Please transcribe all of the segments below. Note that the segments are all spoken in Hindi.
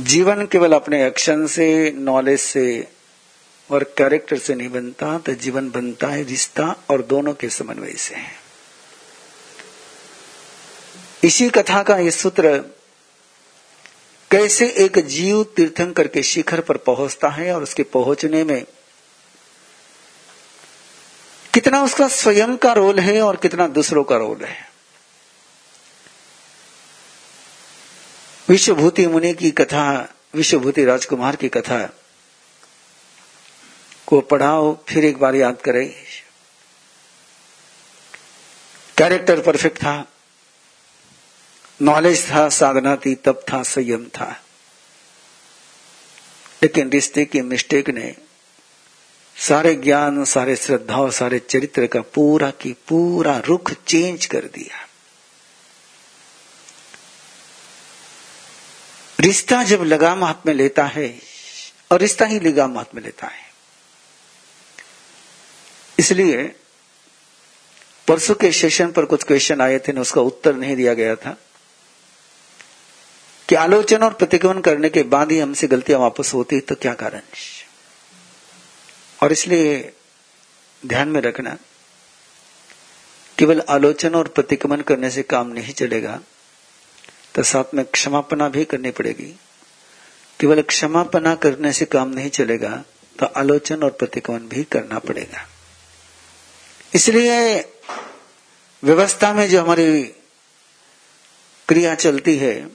जीवन केवल अपने एक्शन से नॉलेज से और कैरेक्टर से नहीं बनता तो जीवन बनता है रिश्ता और दोनों के समन्वय से। है इसी कथा का यह सूत्र, कैसे एक जीव तीर्थंकर के शिखर पर पहुँचता है और उसके पहुँचने में कितना उसका स्वयं का रोल है और कितना दूसरों का रोल है। विश्वभूति मुनि की कथा, विश्वभूति राजकुमार की कथा को पढ़ाओ, फिर एक बार याद करें। कैरेक्टर परफेक्ट था। नॉलेज था, साधना थी, तब था, संयम था। लेकिन रिश्ते की मिस्टेक ने सारे ज्ञान, सारे श्रद्धा और सारे चरित्र का पूरा की पूरा रुख चेंज कर दिया। रिश्ता जब लगाम हाथ में लेता है और रिश्ता ही लगाम हाथ में लेता है। इसलिए परसों के सेशन पर कुछ क्वेश्चन आए थे, उसका उत्तर नहीं दिया गया था कि आलोचना और प्रतिक्रमण करने के बाद ही हमसे गलतियाँ वापस होती तो क्या कारण? और इसलिए ध्यान में रखना, केवल आलोचना और प्रतिक्रमण करने से काम नहीं चलेगा। तो साथ में क्षमापना भी करनी पड़ेगी। केवल क्षमापना करने से काम नहीं चलेगा तो आलोचन और प्रतिक्रमण भी करना पड़ेगा। इसलिए व्यवस्था में जो हमारी क्रिया चलती है,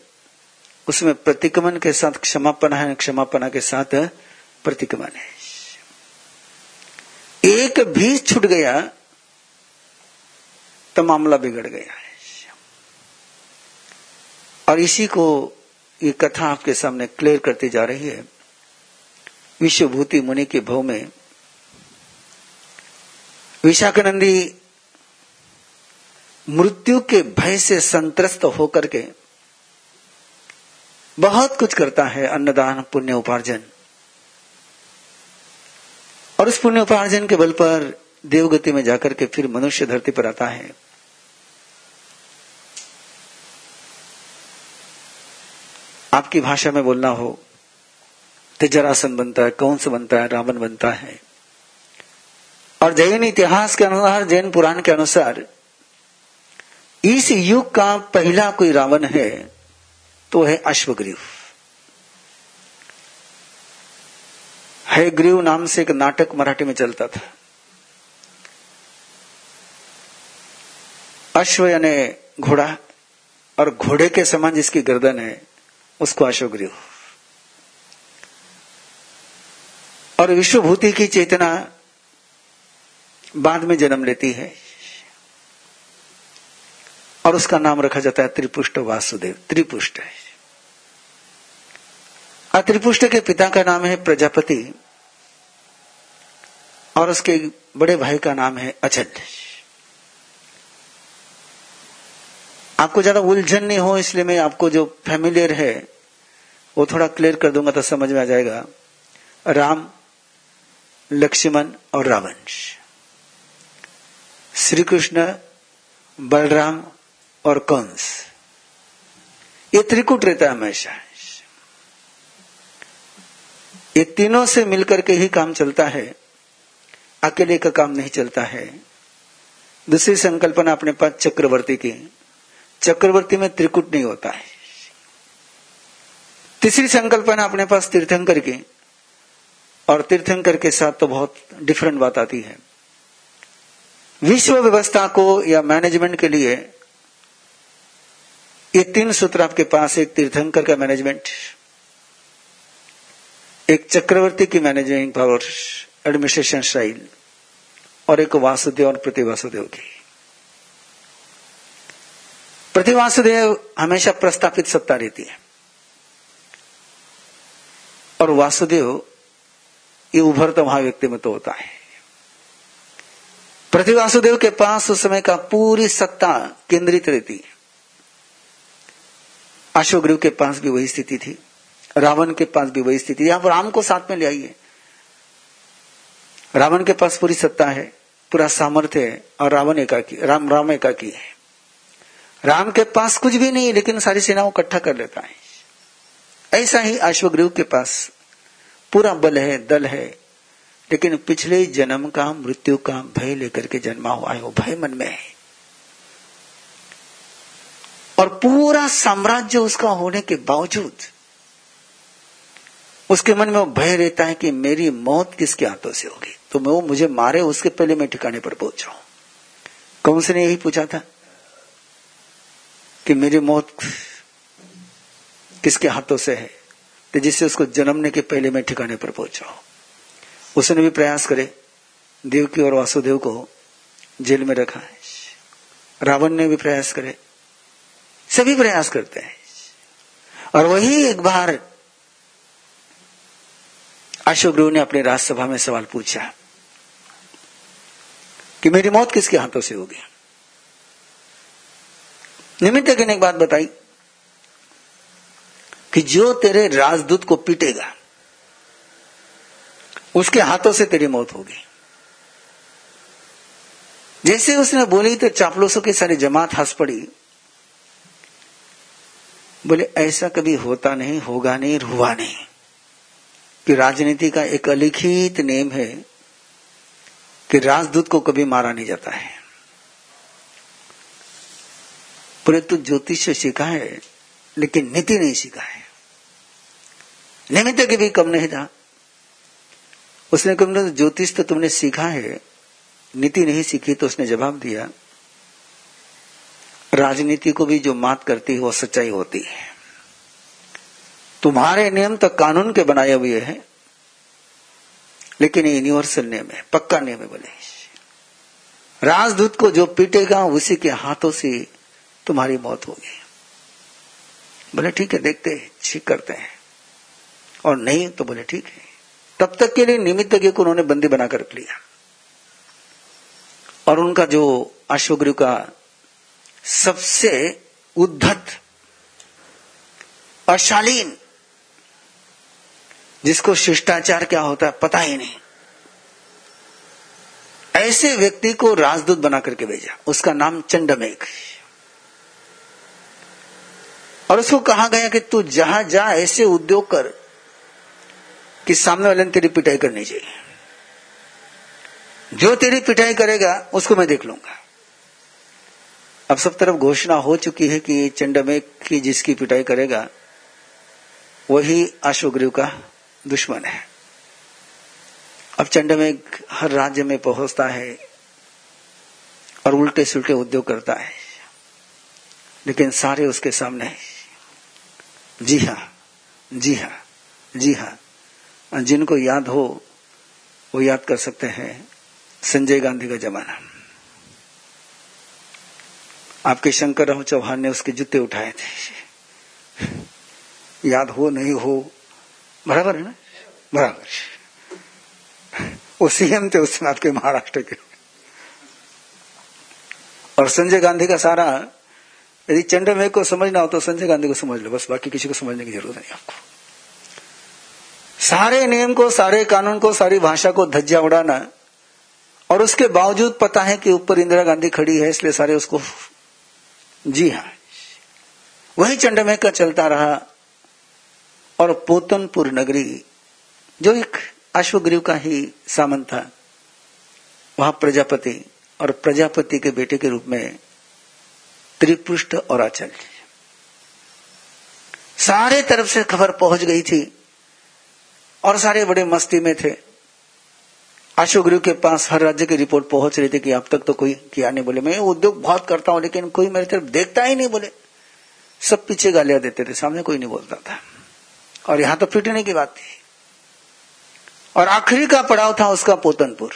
उसमें प्रतिक्रमण के साथ क्षमापना है, क्षमापना के साथ प्रतिक्रमण है। एक भी छूट गया तो मामला बिगड़ गया। और इसी को ये कथा आपके सामने क्लियर करती जा रही है। विश्वभूति मुनि के भव में विशाखानंदी मृत्यु के भय से संत्रस्त होकर के बहुत कुछ करता है अन्नदान, पुण्य उपार्जन। और उस पुण्य उपार्जन के बल पर देवगति में जाकर के फिर मनुष्य धरती पर आता है। आपकी भाषा में बोलना हो तो जरासन बनता है, कौन सा बनता है, रावण बनता है। और जैन इतिहास के अनुसार, जैन पुराण के अनुसार, इस युग का पहला कोई रावण है तो है अश्वग्रीव। है ग्रीव नाम से एक नाटक मराठी में चलता था। अश्व यानी घोड़ा, और घोड़े के समान जिसकी गर्दन है उसको अश्वग्रीव और विश्वभूति की चेतना बाद में जन्म लेती है और उसका नाम रखा जाता है त्रिपुष्ट वासुदेव। त्रिपुष्ट है। त्रिपुष्ट के पिता का नाम है प्रजापति और उसके बड़े भाई का नाम है अचल आपको ज़्यादा उलझन नहीं हो, इसलिए मैं आपको जो फैमिलियर है, वो थोड़ा क्लियर कर दूँगा तो समझ में आ जाएगा। राम, लक्ष्मण और रावण। श्री कृष्ण बलराम और कंस। ये त्रिकुट रहता है हमेशा। ये तीनों से मिलकर के ही काम चलता है। अकेले का काम नहीं चलता है। दूसरी संकल्पना अपने पास चक्रवर्ती की। चक्रवर्ती में त्रिकुट नहीं होता है। तीसरी संकल्पना अपने पास तीर्थंकर की, और तीर्थंकर के साथ तो बहुत डिफरेंट बात आती है। विश्व व्यवस्था को या मैनेजमेंट के लिए ये तीन सूत्र आपके पास, एक तीर्थंकर का मैनेजमेंट एक चक्रवर्ती की मैनेजिंग पावर एडमिनिस्ट्रेशन स्टाइल और एक वासुदेव और प्रतिवासुदेव की। प्रतिवासुदेव हमेशा प्रस्तापित सत्ता रहती है। और वासुदेव ये उभरता वहाँ व्यक्ति में तो होता है। प्रतिवासुदेव के पास उस समय का पूरी सत्ता केंद्रित रहती है। अशोकग्रीव के पास भी वही स्थिति थी। रावण के पास भी वही स्थिति यहाँ पर राम को साथ में ले आइए। रावण के पास पूरी सत्ता है, पूरा सामर्थ्य है और रावण एकाकी राम राम एकाकी है। राम के पास कुछ भी नहीं, लेकिन सारी सेनाओं इकट्ठा कर लेता है। ऐसा ही अश्वगृह के पास पूरा बल है, दल है, लेकिन पिछले जन्म का, मृत्यु का भय लेकर के जन्मा हुआ है, वो भय मन में है। और पूरा साम्राज्य उसका होने के बावजूद, उसके मन में वो भय रहता है कि मेरी मौत किसके हाथों से होगी? तो मैं, वो मुझे मारे, उसके पहले मैं ठिकाने पर पहुँच जाऊँ। कौन से ने यही पूछा था? कि मेरी मौत किसके हाथों से है तो जिससे उसको जन्मने के पहले मैं ठिकाने पर पहुंचाऊ उसने भी प्रयास करे, देव की और वासुदेव को जेल में रखा है। रावण ने भी प्रयास करे, सभी प्रयास करते हैं। और वही एक बार अशोक गुरु ने अपने राज्यसभा में सवाल पूछा कि मेरी मौत किसके हाथों से होगी? निमित्त ने एक बात बताई कि जो तेरे राजदूत को पीटेगा, उसके हाथों से तेरी मौत होगी। जैसे उसने बोली तो चापलोसों की सारी जमात हंस पड़ी। बोले, ऐसा कभी होता नहीं, होगा नहीं, हुआ नहीं। कि राजनीति का एक अलिखित नियम है कि राजदूत को कभी मारा नहीं जाता है। पूरे तो ज्योतिष सीखा है, लेकिन नीति नहीं सीखा है। निमित्त के भी कम नहीं था। उसने कहा ज्योतिष तो तुमने सीखा है, नीति नहीं सीखी तो उसने जवाब दिया, राजनीति को भी जो मात करती है वो सच्चाई होती है। तुम्हारे नियम तो कानून के बनाए हुए हैं, लेकिन यूनिवर्सल नियम है, पक्का नियम है बोले राजदूत को जो पीटेगा, उसी के हाथों से तुम्हारी मौत होगी बोले, ठीक है, देखते हैं, ठीक करते हैं। और नहीं तो बोले, ठीक है। तब तक के लिए निमित्त को उन्होंने बंदी बनाकर रख लिया। और उनका जो अश्वगुरु का सबसे उद्धत, अशालीन, जिसको शिष्टाचार क्या होता है, पता ही नहीं। ऐसे व्यक्ति को राजदूत बना करके भेजा। उसका नाम चंडमेघ। और उसको कहा गया कि तू जहाँ जा, ऐसे उद्योग कर कि सामने वाले ने तेरी पिटाई करनी चाहिए। जो तेरी पिटाई करेगा, उसको मैं देख लूँगा। अब सब तरफ़ घोषणा हो चुकी है कि चंडमेघ की जिसकी पिटाई करेगा, वही अश्वग्रीव का दुश्मन है। अब चंडमेघ हर राज्य में पहुँचता है और उल्टे सुलटे उद्योग करता है। लेकिन सारे उसके सामने है। जी हाँ जी हाँ जी हाँ। जिनको याद हो, वो याद कर सकते हैं संजय गांधी का जमाना। आपके शंकर राव चौहान ने उसके जूते उठाए थे। याद हो, नहीं हो, बराबर है ना? बराबर। वो सीएम थे उस समय आपके महाराष्ट्र के। और संजय गांधी का सारा यदि चंडमेघ को समझना हो तो संजय गांधी को समझ लो, बस बाकी किसी को समझने की ज़रूरत नहीं आपको। सारे नियम को, सारे कानून को, सारी भाषा को धज्जा उड़ाना और उसके बावजूद पता है कि ऊपर इंदिरा गांधी खड़ी है, इसलिए सारे उसको जी हाँ। वही चंडमेघ का चलता रहा और पोतनपुर नगरी, जो एक अश्वग्रीव का ही सामंत था, वहाँ प्रजापति और प्रजापति के बेटे के रूप में त्रिपुष्ट और आचार्य सारे तरफ़ से खबर पहुँच गई थी और सारे बड़े मस्ती में थे। अशोक के पास हर राज्य की रिपोर्ट पहुँच रही थी कि अब तक तो कोई किया नहीं बोले। मैं उद्योग बहुत करता हूँ, लेकिन कोई मेरी तरफ़ देखता ही नहीं बोले। सब पीछे गालियाँ देते थे, सामने कोई नहीं बोलता था। और यहाँ तो फिटने की बात थी। और आखिरी का पड़ाव था उसका पोतनपुर।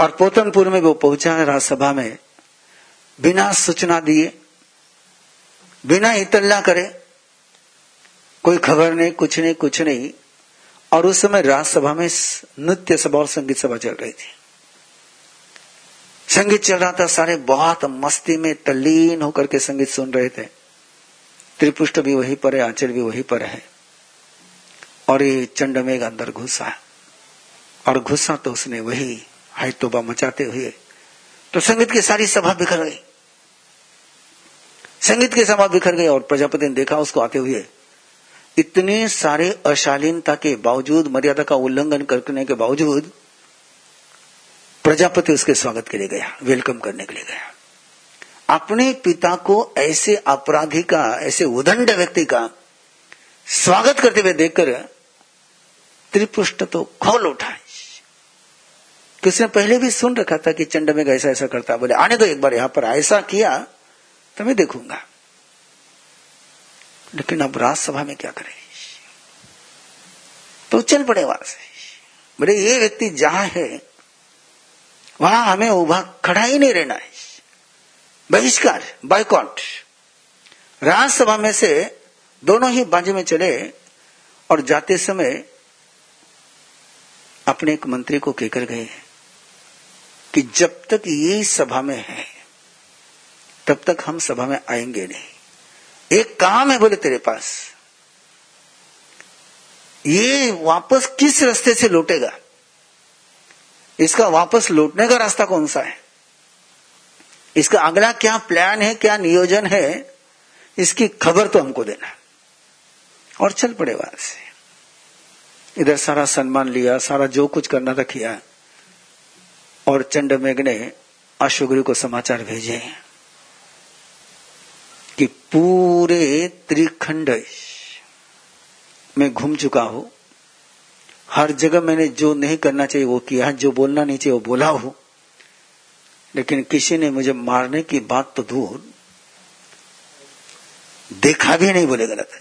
और पोतनपुर में वो पहुँचा राज्यसभा में। बिना सूचना दिए, बिना इतल्ला करे, कोई खबर नहीं, कुछ नहीं कुछ नहीं। और उस समय राज्यसभा में नृत्य सभा और संगीत सभा चल रही थी। संगीत चल रहा था, सारे बहुत मस्ती में तल्लीन होकर के संगीत सुन रहे थे। त्रिपुष्ट भी वहीं पर है आचर भी वहीं पर है। और ये चंडमेघ अंदर घुसा। और घुसा तो उसने वही हाई तोबा मचाते हुए तो संगीत की सारी सभा बिखर गई। संगीत के सभा बिखर गए और प्रजापति ने देखा उसको आते हुए। इतने सारे अशालीनता के बावजूद, मर्यादा का उल्लंघन करने के बावजूद, प्रजापति उसके स्वागत के लिए गया, वेलकम करने के लिए गया। अपने पिता को ऐसे अपराधी का, ऐसे उदंड व्यक्ति का स्वागत करते हुए देखकर त्रिपुष्ट तो खोल उठा। किसने पहले भी सुन रखा था कि चंड में ऐसा ऐसा करता बोले, आने दो एक बार यहाँ पर। ऐसा किया तो मैं देखूँगा। लेकिन अब राजसभा में क्या करें? तो चल पड़े वहाँ से। बोले ये व्यक्ति जहाँ है, वहाँ हमें उभा खड़ा ही नहीं रहना है। बहिष्कार बाइकॉट राज्यसभा में से दोनों ही बाजू में चले और जाते समय अपने एक मंत्री को कहकर गए कि जब तक ये सभा में है तब तक हम सभा में आएँगे नहीं। एक काम है बोले तेरे पास। ये वापस किस रास्ते से लौटेगा? इसका वापस लौटने का रास्ता कौन सा है? इसका अगला क्या प्लान है, क्या नियोजन है, इसकी खबर तो हमको देना। और चल पड़े वहाँ से। इधर सारा सम्मान लिया, सारा जो कुछ करना था किया और चंड मेघ ने अशुग्री को समाचार भेजे। कि पूरे त्रिखंड में घूम चुका हूँ। हर जगह मैंने जो नहीं करना चाहिए वो किया जो बोलना नहीं चाहिए वो बोला हूँ। लेकिन किसी ने मुझे मारने की बात तो दूर देखा भी नहीं बोले गलत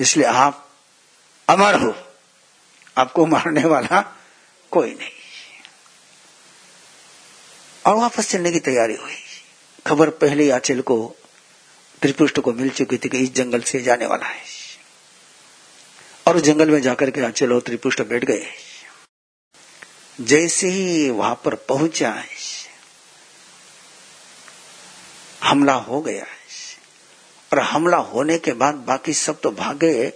इसलिए आप अमर हो। आपको मारने वाला कोई नहीं। और वापस चलने की तैयारी हुई। खबर पहले आचल को त्रिपुष्ट को मिल चुकी थी कि इस जंगल से जाने वाला है। और उस जंगल में जाकर के और त्रिपुष्ट बैठ गए। जैसे ही वहाँ पर पहुँचा, हमला हो गया। और हमला होने के बाद बाकी सब तो भागे।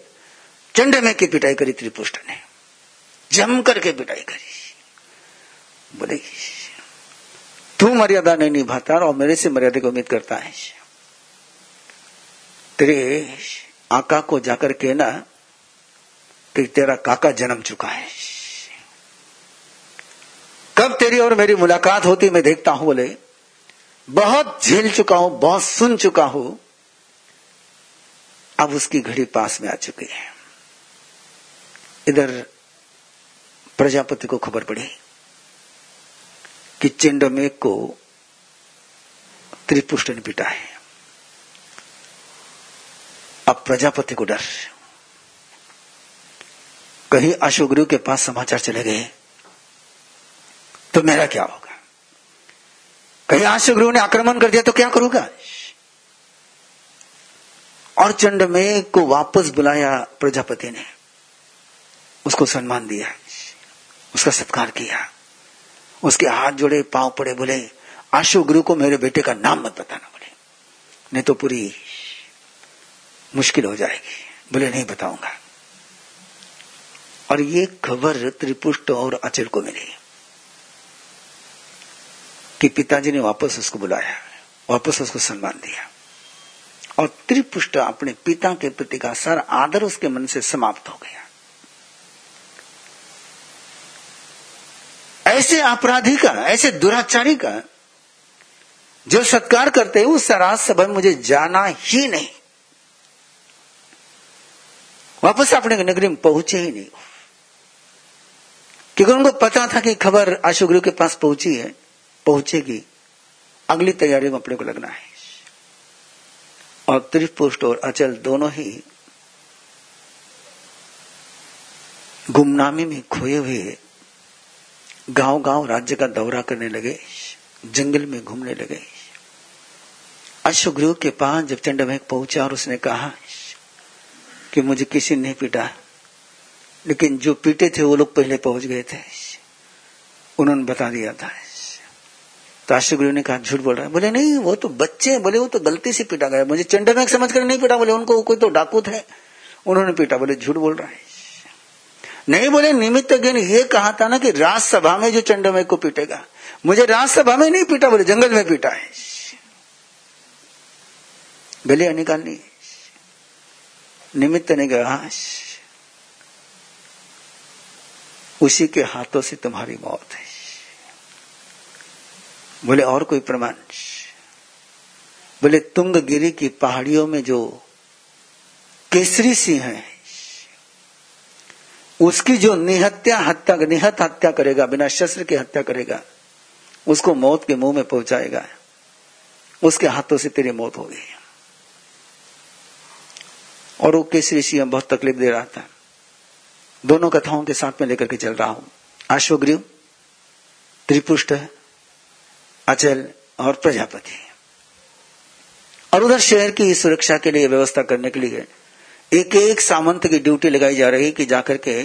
चंड में की पिटाई करी त्रिपुष्ट ने। जम करके पिटाई करी। बोले, तू मर्यादा नहीं निभाता और मेरे से मर्यादा की उम्मीद करता है। तेरे आका को जाकर के ना, कि तेरा काका जन्म चुका है। कब तेरी और मेरी मुलाकात होती मैं देखता हूँ बोले, बहुत झेल चुका हूँ, बहुत सुन चुका हूँ, अब उसकी घड़ी पास में आ चुकी है। इधर प्रजापति को खबर पड़ी कि चिंडमेघ को त्रिपुष्ट ने पिटा है अब प्रजापति को डर। कहीं अशोकगुरु के पास समाचार चले गए तो मेरा क्या होगा? कहीं अशोकगुरु ने आक्रमण कर दिया तो क्या करूँगा? और चंड में को वापस बुलाया प्रजापति ने। उसको सम्मान दिया, उसका सत्कार किया। उसके हाथ जोड़े, पाँव पड़े बोले आशु गुरु को मेरे बेटे का नाम मत बताना बोले, नहीं तो पूरी मुश्किल हो जाएगी। बोले, नहीं बताऊँगा। और ये खबर त्रिपुष्ट और अचल को मिली। कि पिताजी ने वापस उसको बुलाया, वापस उसको सम्मान दिया। और त्रिपुष्ट अपने पिता के प्रति का सारा आदर उसके मन से समाप्त हो गया। ऐसे अपराधी का ऐसे दुराचारी का जो सत्कार करते हैं उस राज सभा मुझे जाना ही नहीं। वापस अपने नगरी में पहुँचे ही नहीं। क्योंकि उनको पता था कि खबर अशोक के पास पहुँची है, पहुंचेगी। अगली तैयारी में अपने को लगना है। और त्रिपुष्ट और अचल दोनों ही गुमनामी में खोए हुए गाँव गाँव राज्य का दौरा करने लगे, जंगल में घूमने लगे। अशुग्रीव के पास जब चंडमेघ पहुँचा और उसने कहा कि मुझे किसी ने पीटा। लेकिन जो पीटे थे, वो लोग पहले पहुँच गए थे। उन्होंने बता दिया था। तो आशुगुरु ने कहा, झूठ बोल रहा है। बोले, नहीं, वो तो बच्चे बोले, वो तो गलती से पीटा गया। मुझे चंडमेघ समझ कर नहीं पीटा। बोले, उनको कोई तो डाकू थे। उन्होंने पीटा। बोले, झूठ बोल रहा है। नहीं बोले, निमित्त ने ये कहा था ना कि राजसभा में जो चंडमेघ को पीटेगा, मुझे राजसभा में नहीं पीटा। बोले, जंगल में पीटा है। गले निकालनी निमित्त ने कहा उसी के हाथों से तुम्हारी मौत है। बोले, और कोई प्रमाण? बोले, तुंगगिरी की पहाड़ियों में जो केसरी सिंह है, उसकी जो निहत्या हत्या, निहत हत्या करेगा, बिना शस्त्र की हत्या करेगा, उसको मौत के मुँह में पहुंचाएगा। उसके हाथों से तेरी मौत होगी और वो केसरी सिंह बहुत तकलीफ़ दे रहा था। दोनों कथाओं के साथ में लेकर के चल रहा हूँ। अश्वग्रीव, त्रिपुष्ट, अचल और प्रजापति। और उधर शहर की सुरक्षा के लिए व्यवस्था करने के लिए एक एक सामंत की ड्यूटी लगाई जा रही कि जाकर के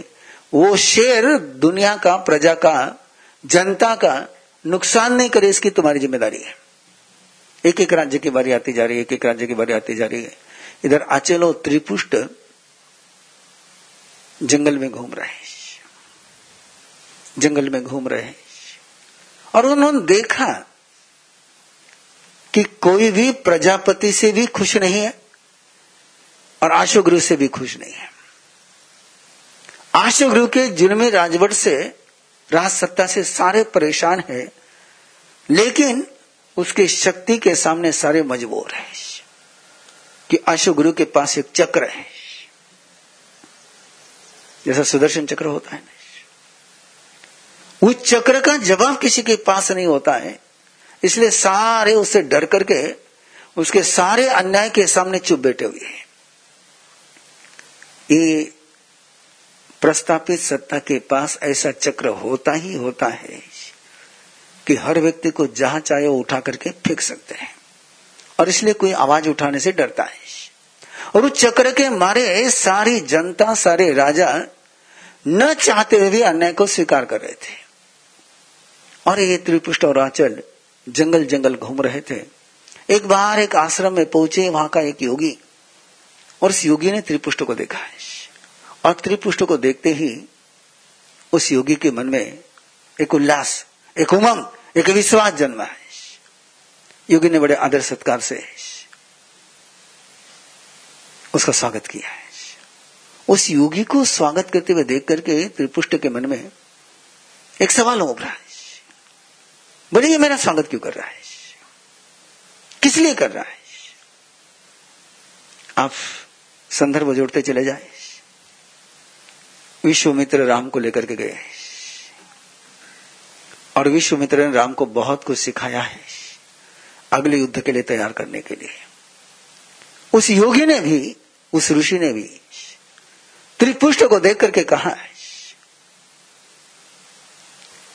वो शेर दुनिया का, प्रजा का, जनता का नुकसान नहीं करे, इसकी तुम्हारी ज़िम्मेदारी है। एक एक राज्य की बारी आती जा रही है एक एक राज्य की बारी आती जा रही है। इधर आचलो त्रिपुष्ट जंगल में घूम रहे जंगल में घूम रहे और उन्होंने देखा कि कोई भी प्रजापति से भी खुश नहीं है और आशुगुरु से भी खुश नहीं है। आशुगुरु के जुलमी राजवट से, राज सत्ता से सारे परेशान है, लेकिन उसकी शक्ति के सामने सारे मजबूर है। कि आशुगुरु के पास एक चक्र है। जैसा सुदर्शन चक्र होता है। उस चक्र का जवाब किसी के पास नहीं होता है। इसलिए सारे उससे डर करके उसके सारे अन्याय के सामने चुप बैठे हुए हैं। ये प्रस्तापित सत्ता के पास ऐसा चक्र होता ही होता है कि हर व्यक्ति को जहाँ चाहे वो उठा करके फेंक सकते हैं। और इसलिए कोई आवाज़ उठाने से डरता है। और उस चक्र के मारे सारी जनता, सारे राजा न चाहते हुए भी अन्याय को स्वीकार कर रहे थे। और ये त्रिपुष्ट और आचल जंगल जंगल घूम रहे थे। एक बार एक आश्रम में पहुँचे, वहाँ का एक योगी, और उस योगी ने त्रिपुष्ट को देखा। है और त्रिपुष्ट को देखते ही उस योगी के मन में एक उल्लास, एक उमंग, एक विश्वास जन्मा। है योगी ने बड़े आदर सत्कार से उसका स्वागत किया है। उस योगी को स्वागत करते हुए देख करके त्रिपुष्ट के मन में एक सवाल उभरा है। बोले, ये मेरा स्वागत क्यों कर रहा है? किस लिए कर रहा है? आप संदर्भ जोड़ते चले जाए। विश्वमित्र राम को लेकर के गए। और विश्वमित्र ने राम को बहुत कुछ सिखाया है अगले युद्ध के लिए तैयार करने के लिए। उस योगी ने भी उस ऋषि ने भी त्रिपुष्ट को देख करके कहा,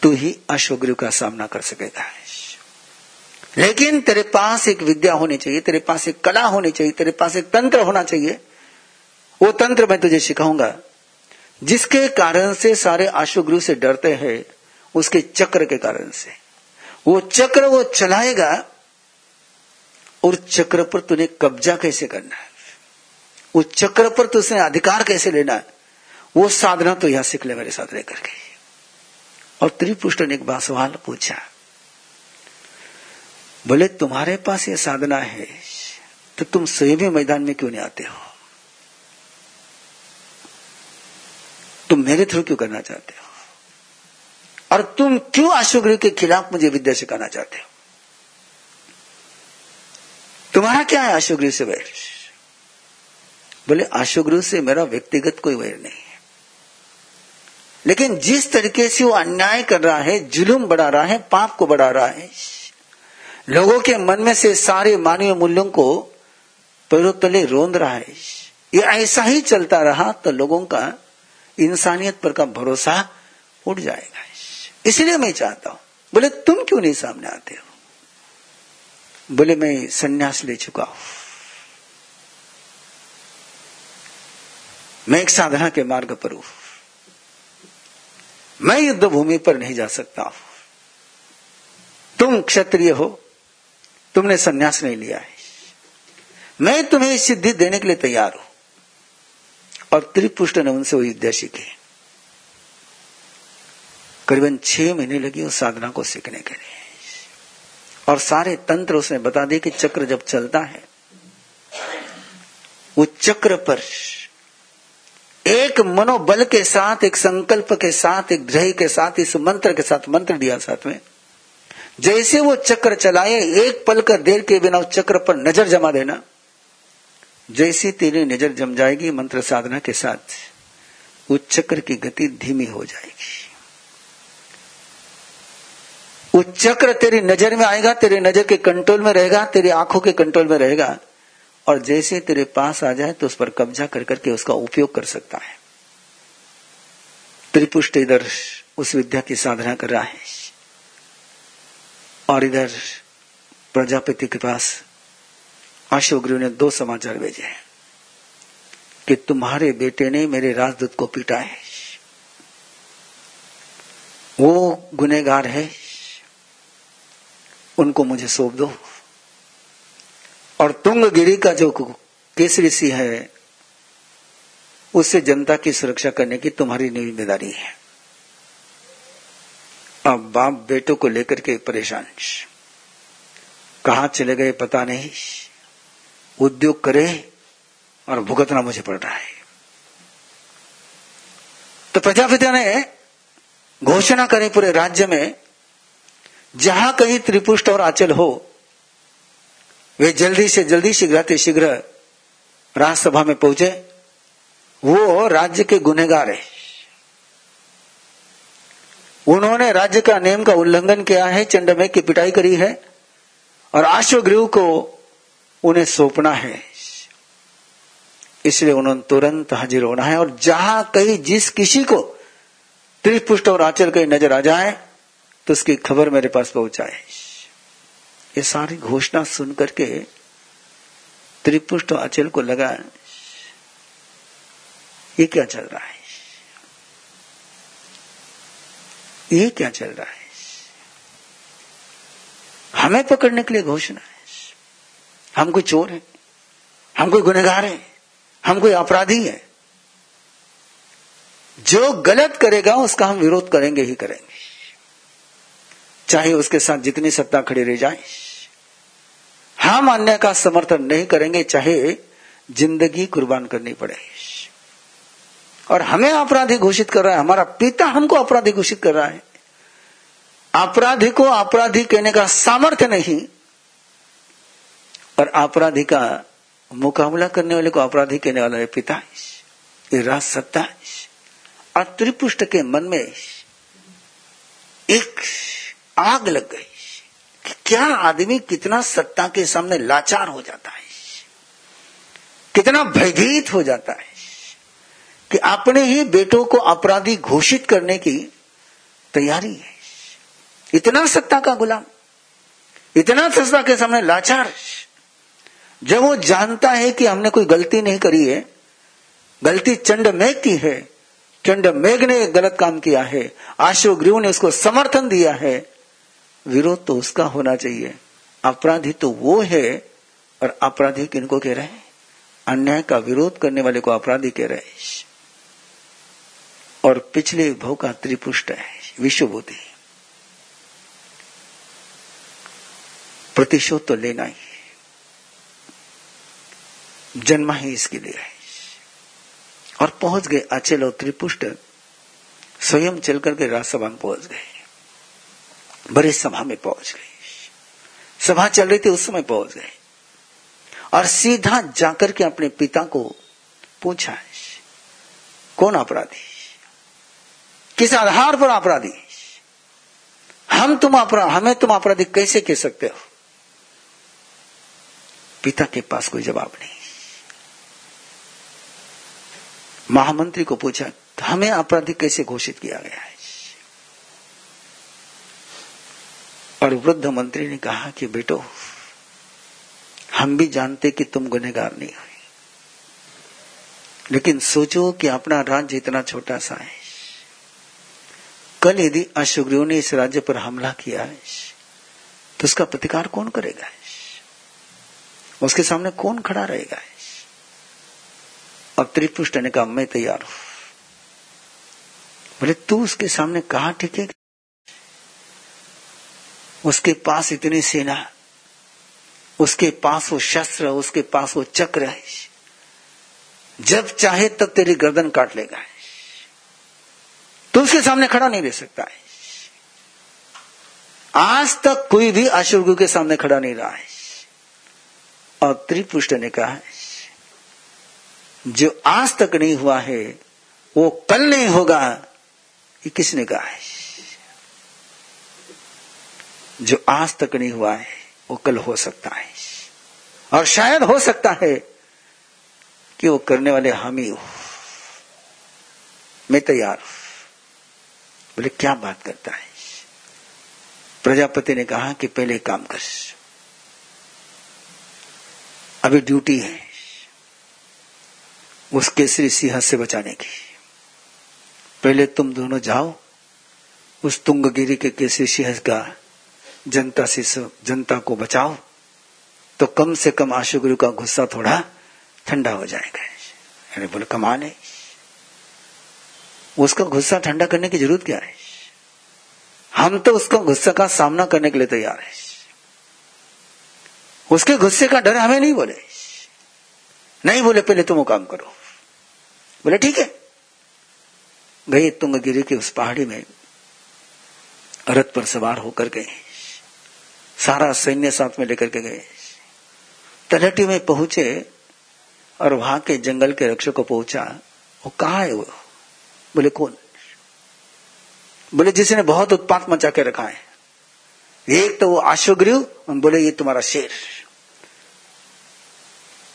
तू ही अश्वग्रीव का सामना कर सकेगा। लेकिन तेरे पास एक विद्या होनी चाहिए, तेरे पास एक कला होनी चाहिए, तेरे पास एक तंत्र होना चाहिए। वो तंत्र मैं तुझे सिखाऊँगा। जिसके कारण से सारे अश्वग्रु से डरते हैं, उसके चक्र के कारण से। वो चक्र वो चलाएगा, और चक्र पर तुझे कब्जा कैसे करना है? उस चक्र पर तुझे अधिकार कैसे लेना है? वो साधना तो यहाँ सीख ले मेरे साथ रह के। और त्रिपुष्ट ने एक बार सवाल पूछा। बोले, तुम्हारे पास ये साधना है तो तुम स्वयं मैदान में क्यों नहीं आते हो? तुम मेरे थ्रू क्यों करना चाहते हो? और तुम क्यों अशोग्री के खिलाफ मुझे विद्या सिखाना चाहते हो? तुम्हारा क्या है अशोग्री से? वैर बोले, अशोग्रु से मेरा व्यक्तिगत कोई वैर नहीं है। लेकिन जिस तरीके से वो अन्याय कर रहा है, जुलूम बढ़ा रहा है, पाप को बढ़ा रहा है, लोगों के मन में से सारे मानवीय मूल्यों को पैरों तले रोंद रहा है। ये ऐसा ही चलता रहा तो लोगों का इंसानियत पर का भरोसा उठ जाएगा। इसलिए मैं चाहता हूँ, बोले, तुम क्यों नहीं सामने आते हो? बोले, मैं संन्यास ले चुका हूँ। मैं एक साधना के मार्ग पर हूँ। मैं युद्ध भूमि पर नहीं जा सकता। हूँ तुम क्षत्रिय हो, तुमने सन्यास नहीं लिया है। मैं तुम्हें सिद्धि देने के लिए तैयार हूँ। और त्रिपुष्ट ने उनसे वो विद्या सीखी। करीबन छह महीने लगी उस साधना को सीखने के लिए। और सारे तंत्र उसने बता दिए कि चक्र जब चलता है वो चक्र पर एक मनोबल के साथ, एक संकल्प के साथ, एक ध्यय के साथ, इस मंत्र के साथ मंत्र दिया साथ में। जैसे वो चक्र चलाए, एक पल कर देर के बिना उस चक्र पर नज़र जमा देना। जैसे तेरी नज़र जम जाएगी मंत्र साधना के साथ, उस चक्र की गति धीमी हो जाएगी। वो चक्र तेरी नज़र में आएगा, तेरी नज़र के कंट्रोल में रहेगा, तेरी आँखों के कंट्रोल में रहेगा। और जैसे तेरे पास आ जाए तो उस पर कब्जा कर करके उसका उपयोग कर सकता है। त्रिपुष्ट इधर उस विद्या की साधना कर रहा है और इधर प्रजापति के पास अशोक ने दो समाचार भेजे हैं कि तुम्हारे बेटे ने मेरे राजदूत को पीटा है। वो गुनेगार है। उनको मुझे सौंप दो। और तुंगगिरी का जो केसरी सी है, उससे जनता की सुरक्षा करने की तुम्हारी ज़िम्मेदारी है। अब बाप बेटों को लेकर के परेशान। कहा चले गए पता नहीं। उद्योग करे और भुगतना मुझे पड़ रहा है। तो प्रजापति ने घोषणा करें पूरे राज्य में, जहाँ कहीं त्रिपुष्ट और आचल हो वे जल्दी से जल्दी शीघ्र शीघ्र राज्यसभा में पहुँचे। वो राज्य के गुनेगार है। उन्होंने राज्य का नियम का उल्लंघन किया है चंडमेघ की पिटाई करी है, और आश्वगृह को उन्हें सौंपना है। इसलिए उन्होंने तुरंत हाजिर होना है, और जहाँ कहीं जिस किसी को त्रिपुष्ट और आचल कहीं नज़र आ जाए तो उसकी खबर मेरे पास पहुँचाए। ये सारी घोषणा सुन करके त्रिपुष्ट अचल को लगा, ये क्या चल रहा है? ये क्या चल रहा है? हमें पकड़ने के लिए घोषणा है। हम कोई चोर है, हम कोई गुनेगार है, हम कोई अपराधी है। जो गलत करेगा, उसका हम विरोध करेंगे ही करेंगे। चाहे उसके साथ जितनी सत्ता खड़ी रह जाए। हम अन्य का समर्थन नहीं करेंगे, चाहे ज़िंदगी कुर्बान करनी पड़े। और हमें अपराधी घोषित कर रहा है, हमारा पिता हमको अपराधी घोषित कर रहा है। अपराधी को अपराधी कहने का सामर्थ्य नहीं और अपराधी का मुकाबला करने वाले को अपराधी कहने वाला है पिता। राज सत्ता और त्रिपुष्ट के मन में एक आग लग गई। क्या आदमी कितना सत्ता के सामने लाचार हो जाता है? कितना भयभीत हो जाता है? कि अपने ही बेटों को अपराधी घोषित करने की तैयारी है। इतना सत्ता का गुलाम, इतना सत्ता के सामने लाचार जब वो जानता है कि हमने कोई गलती नहीं करी है, गलती चंड मेघ की है, चंड मेघ ने गलत काम किया है आशुग्रीव ने उसको समर्थन दिया है विरोध तो उसका होना चाहिए। अपराधी तो वो है और अपराधी किनको कह रहे हैं? अन्याय का विरोध करने वाले को अपराधी कह रहे हैं। और पिछले भव का त्रिपुष्ट है विश्वभूति प्रतिशोध तो लेना ही जन्मा ही इसके लिए है और पहुँच गए अचल और त्रिपुष्ट। स्वयं चल करके राजसभा में पहुँच गए। बड़े सभा में पहुँच गए सभा चल रही थी, उस समय पहुँच गए और सीधा जाकर के अपने पिता को पूछा, कौन अपराधी? किस आधार पर अपराधी? हम तुम अपराध हमें तुम अपराधी कैसे कह सकते हो? पिता के पास कोई जवाब नहीं। महामंत्री को पूछा, हमें अपराधी कैसे घोषित किया गया है? और वृद्ध मंत्री ने कहा कि बेटो, हम भी जानते कि तुम गुनेगार नहीं हो। लेकिन सोचो कि अपना राज्य इतना छोटा सा है। कल यदि अशुग्रीव ने इस राज्य पर हमला किया है तो उसका प्रतिकार कौन करेगा? उसके सामने कौन खड़ा रहेगा? अब त्रिपुष्ट ने कहा, मैं तैयार हूँ। बोले, तू उसके सामने कहा ठीक है उसके पास इतनी सेना, उसके पास वो शस्त्र, उसके पास वो चक्र है। जब चाहे तब तेरी गर्दन काट लेगा। तो उसके सामने खड़ा नहीं रह सकता है। आज तक कोई भी अशुभ के सामने खड़ा नहीं रहा है। और त्रिपुष्ट ने कहा है, जो आज तक नहीं हुआ है, वो कल नहीं होगा, ये किसने कहा है? जो आज तक नहीं हुआ है, वो कल हो सकता है। और शायद हो सकता है कि वो करने वाले हम ही हो। मैं तैयार हूँ। बोले, क्या बात करता है? प्रजापति ने कहा कि पहले काम कर। अभी ड्यूटी है। उस केसरी सिंह से बचाने की। पहले तुम दोनों जाओ, उस तुंगगिरी के केसरी सिंह का जनता से जनता को बचाओ तो कम से कम आशु गुरु का गुस्सा थोड़ा ठंडा हो जाएगा। अरे बोले, कमाल है। उसका गुस्सा ठंडा करने की ज़रूरत क्या है? हम तो उसका गुस्सा का सामना करने के लिए तैयार है। उसके गुस्से का डर हमें नहीं बोले। नहीं बोले, पहले तुम वो काम करो। बोले, ठीक है। गए तुंगगिरी के उस पहाड़ी में, रथ पर सवार होकर गए। सारा सैन्य साथ में लेकर के गए। तलहटी में पहुँचे और वहाँ के जंगल के रक्षक को पहुँचा। वो कहा है वो? बोले, कौन? बोले, जिसने बहुत उत्पात मचा के रखा है। एक तो वो आशुग्रीव बोले, ये तुम्हारा शेर।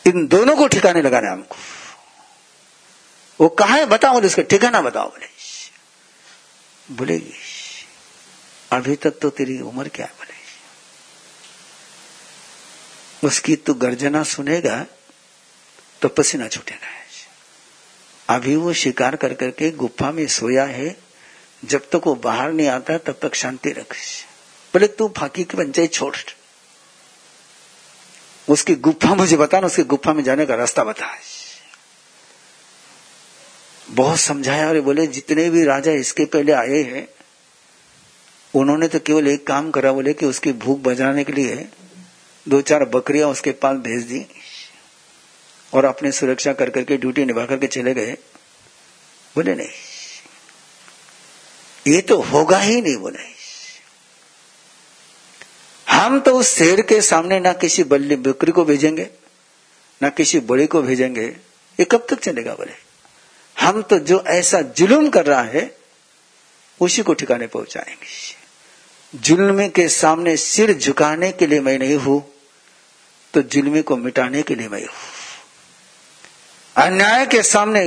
इन दोनों को ठिकाने लगाना हमको। वो कहा है, बताओ बोले उसका ठिकाना बताओ, बोले। बोले अभी तक तो तेरी उम्र क्या है, बोले? उसकी तो गर्जना सुनेगा तो पसीना छूटेगा। अभी वो शिकार कर करके गुफा में सोया है, जब तक वो बाहर नहीं आता, तब तक शांति रख बोले, तू फाकी की पंचायत छोड़। उसकी गुफा, मुझे बता ना, उसकी गुफा में जाने का रास्ता बता। बहुत समझाया और बोले, जितने भी राजा इसके पहले आए हैं, उन्होंने तो केवल एक काम करा, बोले कि उसकी भूख बजाने के लिए दो चार बकरियाँ उसके पास भेज दी और अपनी सुरक्षा कर करके, ड्यूटी निभा करके चले गए। बोले, नहीं, ये तो होगा ही नहीं, बोले। हम तो उस शेर के सामने ना किसी बल्ली, बकरी को भेजेंगे, ना किसी बड़ी को भेजेंगे। ये कब तक चलेगा, बोले? हम तो जो ऐसा जुलूम कर रहा है, उसी को ठिकाने पहुंचाएँगे। जुल्म के सामने सिर झुकाने के लिए मैं नहीं हूँ। तो जुल्मी को मिटाने के लिए मैं हूँ। अन्याय के सामने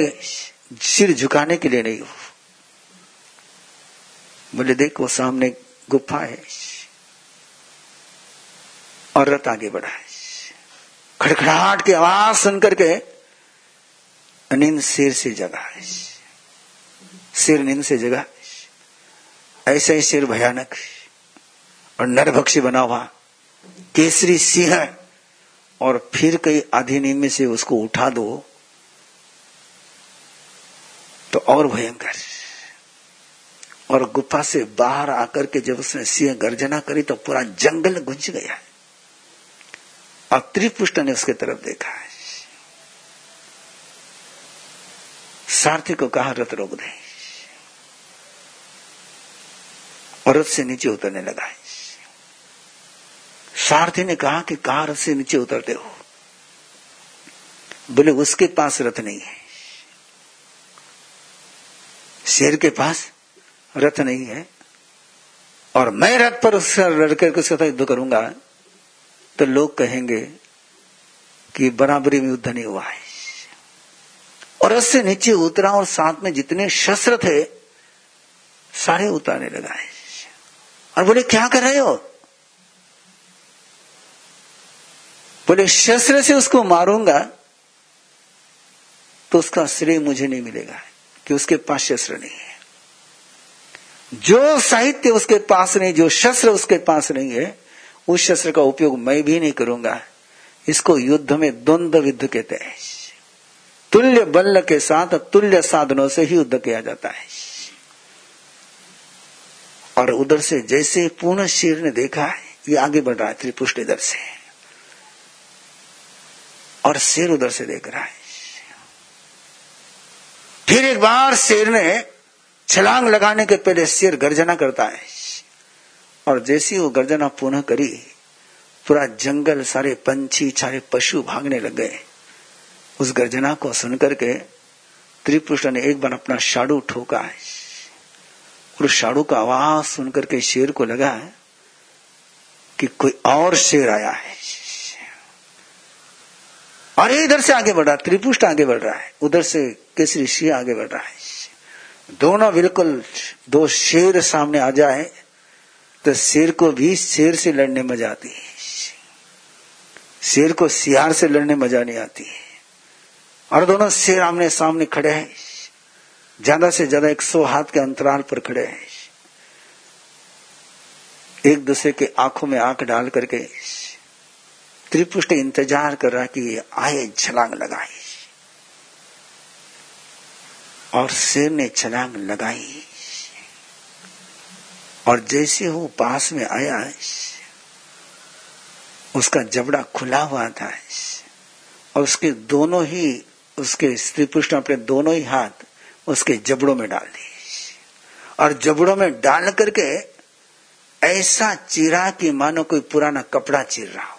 सिर झुकाने के लिए नहीं हूँ। बोले, देखो सामने गुफा है और रथ आगे बढ़ा है। खड़खड़ाहट की आवाज़ सुनकर के नींद सिर से जगा है। सिर नींद से जगा ऐसे ही सिर भयानक और नरभक्षी बना हुआ केसरी सिंह और फिर कई अधिनियम से उसको उठा दो तो और भयंकर। और गुफा से बाहर आकर के जब उसने सिंह गर्जना करी तो पूरा जंगल गुंज गया। और त्रिपुष्ट ने उसके तरफ़ देखा है। सारथी को कहा, रथ रोक दे। और रथ से नीचे उतरने लगा है। सारथी ने कहा कि कहा रथ से नीचे उतरते हो। बोले, उसके पास रथ नहीं है। शेर के पास रथ नहीं है। और मैं रथ पर उससे लड़कर के उसके युद्ध करूँगा तो लोग कहेंगे कि बराबरी में युद्ध नहीं हुआ है। और उससे नीचे उतरा और साथ में जितने शस्त्र थे, सारे उतारने लगा है। और बोले, क्या कर रहे हो? बोले, शस्त्र से उसको मारूँगा तो उसका श्रेय मुझे नहीं मिलेगा, कि उसके पास शस्त्र नहीं है। जो साहित्य उसके पास नहीं, जो शस्त्र उसके पास नहीं है, उस शस्त्र का उपयोग मैं भी नहीं करूँगा। इसको युद्ध में द्वंद्व युद्ध कहते हैं। तुल्य बल के साथ तुल्य साधनों से ही युद्ध किया जाता है। और उधर से जैसे पूर्ण शेर ने देखा है ये आगे बढ़ रहा है त्रिपुष्ट इधर से। और शेर उधर से देख रहा है। फिर एक बार शेर ने छलांग लगाने के पहले शेर गर्जना करता है। और जैसी वो गर्जना पुनः करी, पूरा जंगल, सारे पंछी, सारे पशु भागने लग गए। उस गर्जना को सुनकर के त्रिपुष्ट ने एक बार अपना शाड़ू ठोका है। और शाड़ू का आवाज़ सुनकर के शेर को लगा है कि कोई और शेर आया है। और ये इधर से आगे बढ़ रहा है, त्रिपुष्ट आगे बढ़ रहा है। उधर से केसरी सिंह आगे बढ़ रहा है। दोनों बिल्कुल दो शेर सामने आ जाए तो शेर को भी शेर से लड़ने मज़ा आती है। शेर को सियार से लड़ने मज़ा नहीं आती है। और दोनों शेर आमने सामने खड़े हैं। ज़्यादा से ज़्यादा एक सौ हाथ के अंतराल पर खड़े हैं। एक दूसरे के आँखों में आँख डाल करके त्रिपुष्ट इंतज़ार कर रहा कि आए छलांग लगाए। और शेर ने छलांग लगाई। और जैसे वो पास में आया, उसका जबड़ा खुला हुआ था, और उसके दोनों ही, उसके स्त्री पुरुष ने अपने दोनों ही हाथ उसके जबड़ों में डाल दिए। और जबड़ों में डाल करके ऐसा चीरा कि मानो कोई पुराना कपड़ा चीर रहा हो।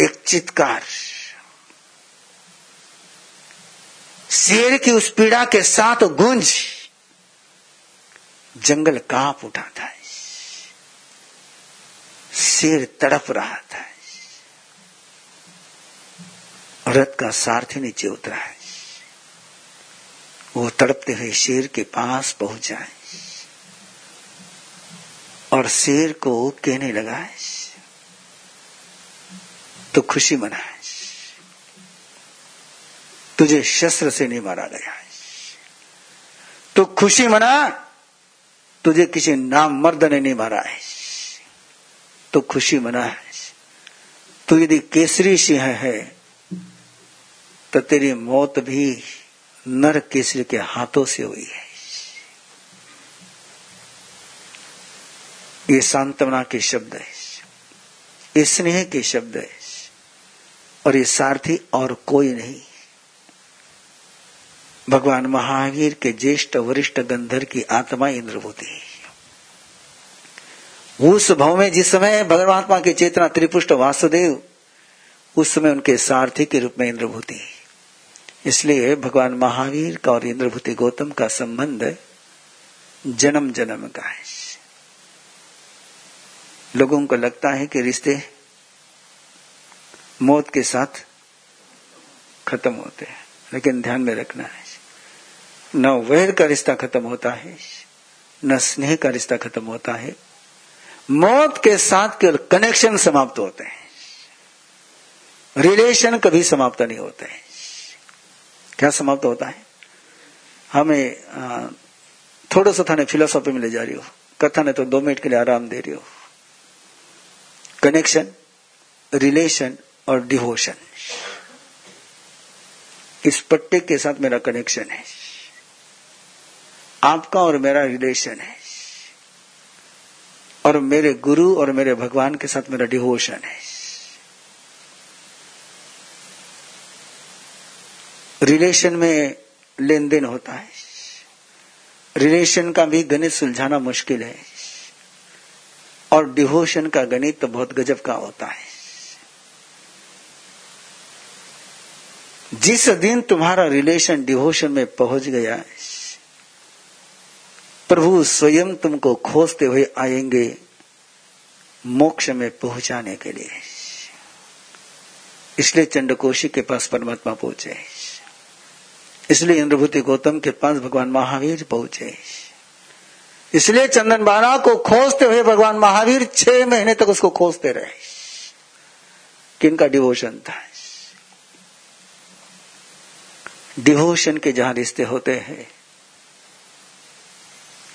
एक चित्कार। शेर की उस पीड़ा के साथ गुंज। जंगल काँप उठा था शेर तड़प रहा था। रथ का सारथी नीचे उतरा है। वो तड़पते हुए शेर के पास पहुँचा है। और शेर को कहने लगा है। तो खुशी मना है। तुझे शस्त्र से नहीं मारा गया है। तो खुशी मना, तुझे किसी नाम मर्द ने नहीं मारा है। तो खुशी मना है। तू यदि केसरी सिंह है तो तेरी मौत भी नर केसरी के हाथों से हुई है। ये सांत्वना के शब्द है। स्नेह के शब्द है। और ये सारथी और कोई नहीं। भगवान महावीर के ज्येष्ठ वरिष्ठ गंधर की आत्मा इंद्रभूति उस भाव में जिस समय भगवात्मा की चेतना त्रिपुष्ट वासुदेव, उस समय उनके सारथी के रूप में इंद्रभूति इसलिए भगवान महावीर का और इंद्रभूति गौतम का संबंध जन्म जन्म का है। लोगों को लगता है कि रिश्ते मौत के साथ खत्म होते हैं। लेकिन ध्यान में रखना है। न वैर का रिश्ता खत्म होता है, न स्नेह का रिश्ता खत्म होता है। मौत के साथ केवल कनेक्शन समाप्त होते हैं। रिलेशन कभी समाप्त नहीं होते हैं। क्या समाप्त होता है? हमें थोड़ा सा थाने फिलोसॉफी में ले जा रही हो। कथा ने तो दो मिनट के लिए आराम दे रही हो। कनेक्शन रिलेशन और डिवोशन। इस पट्टे के साथ मेरा कनेक्शन है। आपका और मेरा रिलेशन है। और मेरे गुरु और मेरे भगवान के साथ मेरा डिवोशन है। रिलेशन में लेन देन होता है। रिलेशन का भी गणित सुलझाना मुश्किल है। और डिवोशन का गणित तो बहुत गजब का होता है। जिस दिन तुम्हारा रिलेशन डिवोशन में पहुँच गया, प्रभु स्वयं तुमको खोजते हुए आएँगे मोक्ष में पहुँचाने के लिए। इसलिए चंडकोशी के पास परमात्मा पहुँचे। इसलिए इंद्रभूति गौतम के पास भगवान महावीर पहुँचे। इसलिए चंदन बारा को खोजते हुए भगवान महावीर छह महीने तक उसको खोजते रहे। किनका डिवोशन था? डिवोशन के जहाँ रिश्ते होते हैं।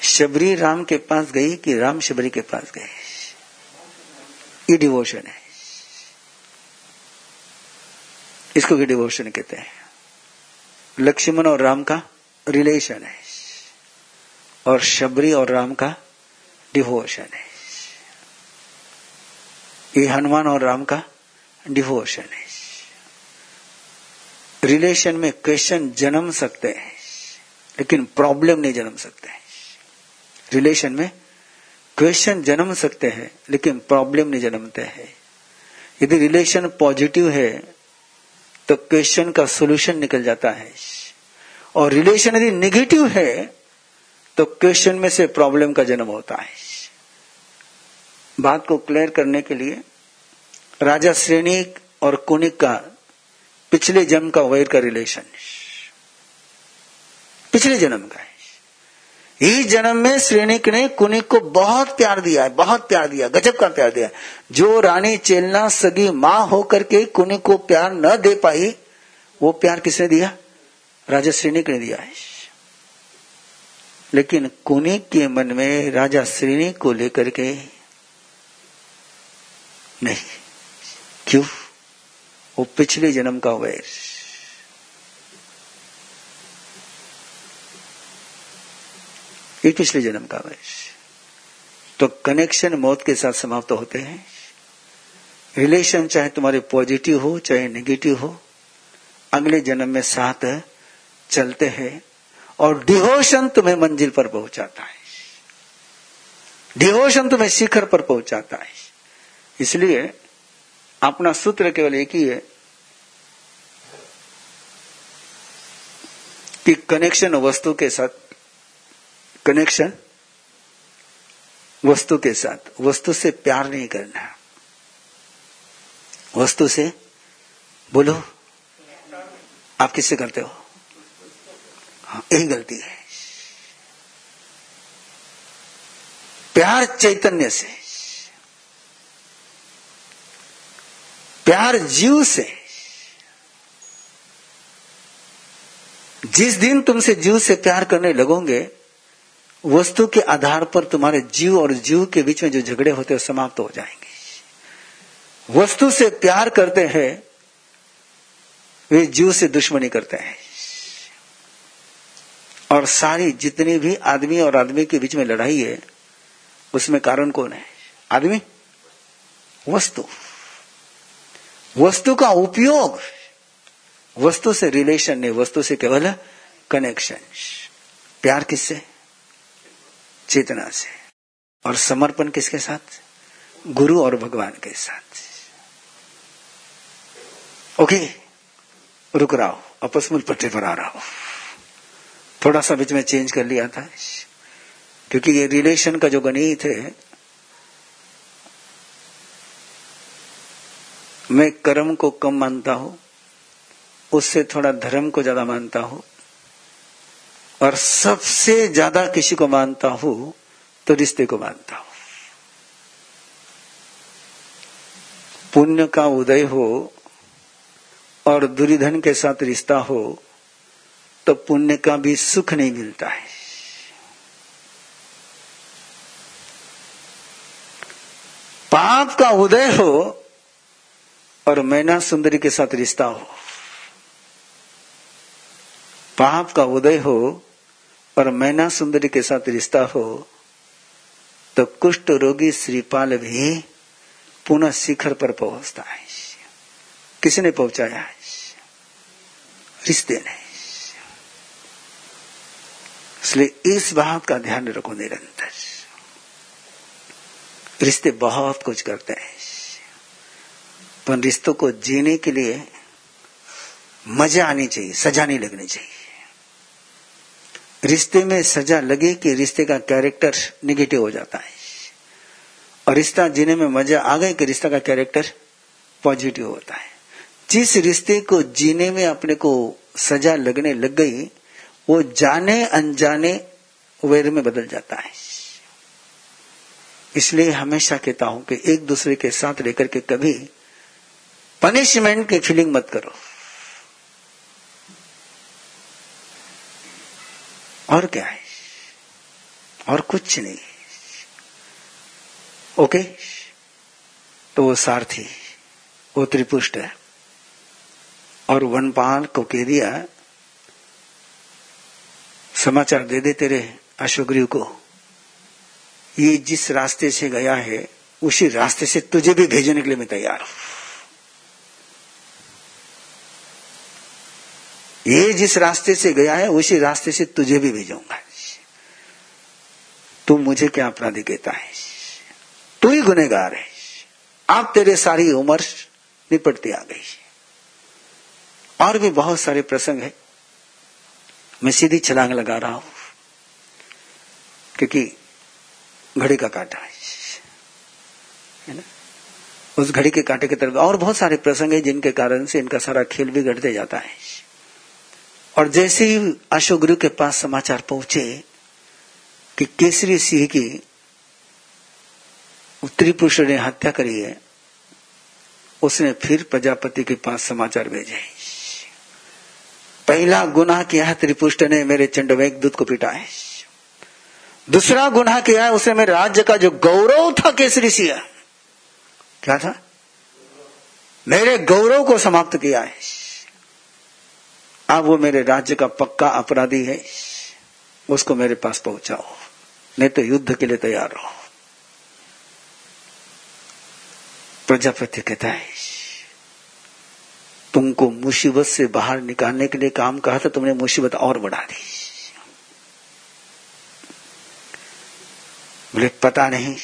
शबरी राम के पास गई कि राम शबरी के पास गए। ये डिवोशन है। इसको भी डिवोशन कहते हैं। लक्ष्मण और राम का रिलेशन है। और शबरी और राम का डिवोशन है। ये हनुमान और राम का डिवोशन है। रिलेशन में क्वेश्चन जन्म सकते हैं, लेकिन प्रॉब्लम नहीं जन्म सकते रिलेशन में क्वेश्चन जन्म सकते हैं, लेकिन प्रॉब्लम नहीं जन्मते हैं। यदि रिलेशन पॉजिटिव है तो क्वेश्चन का सोल्यूशन निकल जाता है। और रिलेशन यदि निगेटिव है तो क्वेश्चन में से प्रॉब्लम का जन्म होता है। बात को क्लियर करने के लिए राजा श्रेणी और कुनिक का पिछले जन्म का वैर का रिलेशन पिछले जन्म का है। इस जन्म में श्रेणिक ने कुनिक को बहुत प्यार दिया है, बहुत प्यार दिया, गजब का प्यार दिया जो रानी चेलना सगी माँ होकर के कुनिक को प्यार न दे पाई, वो प्यार किसने दिया? राजा श्रेणिक ने दिया है। लेकिन कुनिक के मन में राजा श्रेणिक को लेकर के नहीं। क्यों? वो पिछले जन्म का वैर ये पिछले जन्म का वैर तो कनेक्शन मौत के साथ समाप्त तो होते हैं। रिलेशन चाहे तुम्हारे पॉजिटिव हो, चाहे नेगेटिव हो, अगले जन्म में साथ चलते हैं और डिवोशन तुम्हें मंजिल पर पहुंचाता है। डिवोशन तुम्हें शिखर पर पहुंचाता है। इसलिए अपना सूत्र केवल एक ही है कि कनेक्शन वस्तु के साथ कनेक्शन वस्तु के साथ, वस्तु से प्यार नहीं करना वस्तु से बोलो, आप किससे करते हो? हाँ यही गलती है। प्यार चैतन्य से। प्यार जीव से। जिस दिन तुमसे जीव से प्यार करने लगोगे, वस्तु के आधार पर तुम्हारे जीव और जीव के बीच में जो झगड़े होते हैं समाप्त हो जाएँगे। वस्तु से प्यार करते हैं, वे जीव से दुश्मनी करते हैं। और सारी जितनी भी आदमी और आदमी के बीच में लड़ाई है, उसमें कारण कौन है? आदमी? वस्तु। वस्तु का उपयोग, वस्तु से रिलेशन नहीं, वस्तु से केवल कनेक्शन प्यार किससे? चेतना से। और समर्पण किसके साथ? गुरु और भगवान के साथ। ओके, रुक रहा हूँ अपस्मूल पट्टे पर आ रहा हूँ। थोड़ा सा बीच में चेंज कर लिया था। क्योंकि ये रिलेशन का जो गणित है मैं कर्म को कम मानता हूँ, उससे थोड़ा धर्म को ज़्यादा मानता हूँ, और सबसे ज़्यादा किसी को मानता हूँ तो रिश्ते को मानता हूँ। पुण्य का उदय हो और दुर्धन के साथ रिश्ता हो तो पुण्य का भी सुख नहीं मिलता है। पाप का उदय हो और मैना सुंदरी के साथ रिश्ता हो। पाप का उदय हो और मैना सुंदरी के साथ रिश्ता हो तो कुष्ठ रोगी श्रीपाल भी पुनः शिखर पर पहुँचता है। किसने पहुँचाया? है रिश्ते ने। इसलिए इस बात का ध्यान रखो निरंतर। रिश्ते बहुत कुछ करते हैं। पर रिश्तों को जीने के लिए मज़ा आनी चाहिए, सजा नहीं लगनी चाहिए। रिश्ते में सजा लगे कि रिश्ते का कैरेक्टर निगेटिव हो जाता है। और रिश्ता जीने में मज़ा आ गए कि रिश्ता का कैरेक्टर पॉजिटिव होता है। जिस रिश्ते को जीने में अपने को सजा लगने लग गई, वो जाने अनजाने वैर में बदल जाता है। इसलिए हमेशा कहता हूँ कि एक दूसरे के साथ लेकर के कभी पनिशमेंट की फीलिंग मत करो। और क्या है? और कुछ नहीं। ओके तो वो सारथी, वो त्रिपुष्ट है। और वनपाल को कह दिया समाचार दे दे तेरे अशोग्रीव को। ये जिस रास्ते से गया है, उसी रास्ते से तुझे भी भेजने के लिए मैं तैयार हूँ। ये जिस रास्ते से गया है, उसी रास्ते से तुझे भी भेजूँगा। तू मुझे क्या अपराधी कहता है? तू ही गुनेगार है। अब तेरे सारी उम्र निपटती आ गई। और भी बहुत सारे प्रसंग है। मैं सीधी छलांग लगा रहा हूँ, क्योंकि घड़ी का कांटा है। ना? उस घड़ी के कांटे की तरफ़ और बहुत सारे प्रसंग है जिनके कारण से इनका सारा खेल भी घटते जाता है। और जैसे ही अशोक गुरु के पास समाचार पहुँचे कि केसरी सिंह की उत्तरी पुरुष ने हत्या करी है, उसने फिर प्रजापति के पास समाचार भेजे। पहला गुनाह किया है त्रिपुष्ट ने, मेरे चंडवेग दूत को पीटा है दूसरा गुनाह किया है उसने, मेरे राज्य का जो गौरव था केसरी सिंह, क्या था? मेरे गौरव को समाप्त किया है। अब वो मेरे राज्य का पक्का अपराधी है। उसको मेरे पास पहुंचाओ। नहीं तो युद्ध के लिए तैयार रहो। प्रजापति कहता है, तुमको मुसीबत से बाहर निकालने के लिए काम कहा था, तुमने मुसीबत और बढ़ा दी। बोले, पता नहीं।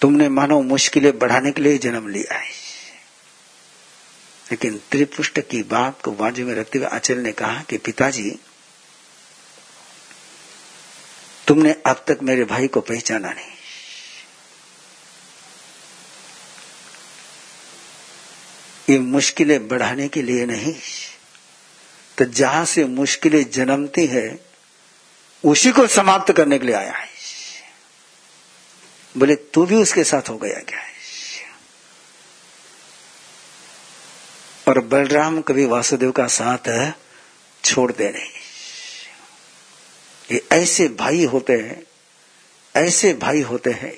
तुमने मानो मुश्किलें बढ़ाने के लिए जन्म लिया है। लेकिन त्रिपुष्ट की बात को बाजू में रखते हुए अचल ने कहा कि पिताजी, तुमने अब तक मेरे भाई को पहचाना नहीं। ये मुश्किलें बढ़ाने के लिए नहीं। तो जहाँ से मुश्किलें जन्मती है, उसी को समाप्त करने के लिए आया है। बोले, तू भी उसके साथ हो गया क्या है? और बलराम कभी वासुदेव का साथ छोड़ दे नहीं ये ऐसे भाई होते हैं, ऐसे भाई होते हैं,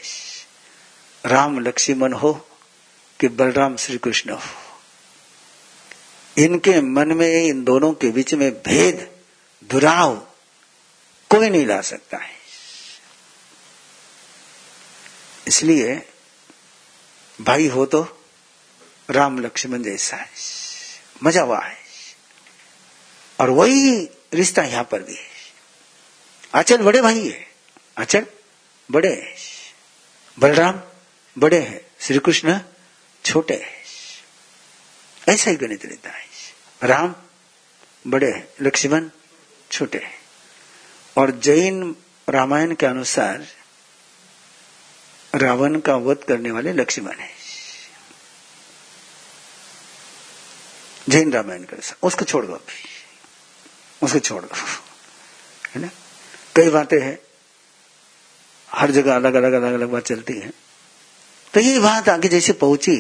राम लक्ष्मण हो कि बलराम श्री कृष्ण हो। इनके मन में, इन दोनों के बीच में भेद, दुराव कोई नहीं ला सकता है। इसलिए भाई हो तो राम लक्ष्मण जैसा है। मज़ा हुआ है। और वही रिश्ता यहाँ पर भी है। आचल बड़े भाई है। आचल बड़े है। बलराम बड़े हैं। श्री कृष्ण छोटे हैं। ऐसा ही गणित रहता है। राम बड़े हैं। लक्ष्मण छोटे हैं। और जैन रामायण के अनुसार रावण का वध करने वाले लक्ष्मण है। जैन रामायण का उसको छोड़ दो उसको छोड़ दो। है ना? कई बातें हैं, हर जगह अलग अलग अलग अलग बात चलती है। तो ये बात आगे जैसे पहुँची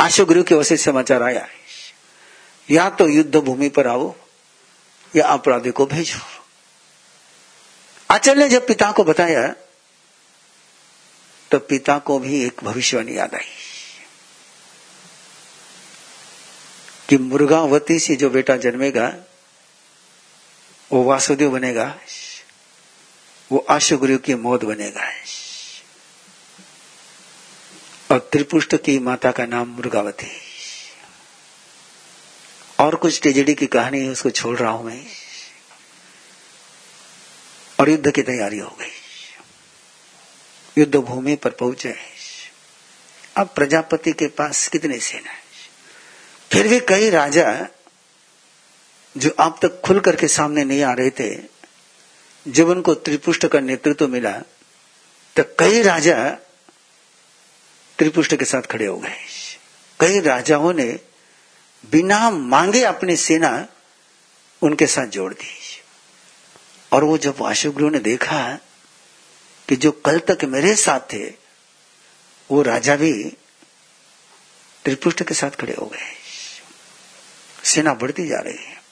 आशुगुरु के वैसे समाचार आया। या तो युद्ध भूमि पर आओ, या अपराधी को भेजो। आचल ने जब पिता को बताया तो पिता को भी एक भविष्यवाणी याद आई। कि मुर्गावती से जो बेटा जन्मेगा, वो वासुदेव बनेगा, वो आशुगुरु की मौत बनेगा। और त्रिपुष्ट की माता का नाम मुर्गावती और कुछ ट्रेजेडी की कहानी है उसको छोड़ रहा हूँ मैं। और युद्ध की तैयारी हो गई। युद्ध भूमि पर पहुँचे। अब प्रजापति के पास कितने सेना है? फिर भी कई राजा जो अब तक खुल करके सामने नहीं आ रहे थे, जब उनको त्रिपुष्ट का नेतृत्व मिला तो कई राजा त्रिपुष्ट के साथ खड़े हो गए। कई राजाओं ने बिना मांगे अपनी सेना उनके साथ जोड़ दी। और वो जब वाशुगुरु ने देखा कि जो कल तक मेरे साथ थे, वो राजा भी त्रिपुष्ट के साथ खड़े हो गए। सेना बढ़ती जा रही है।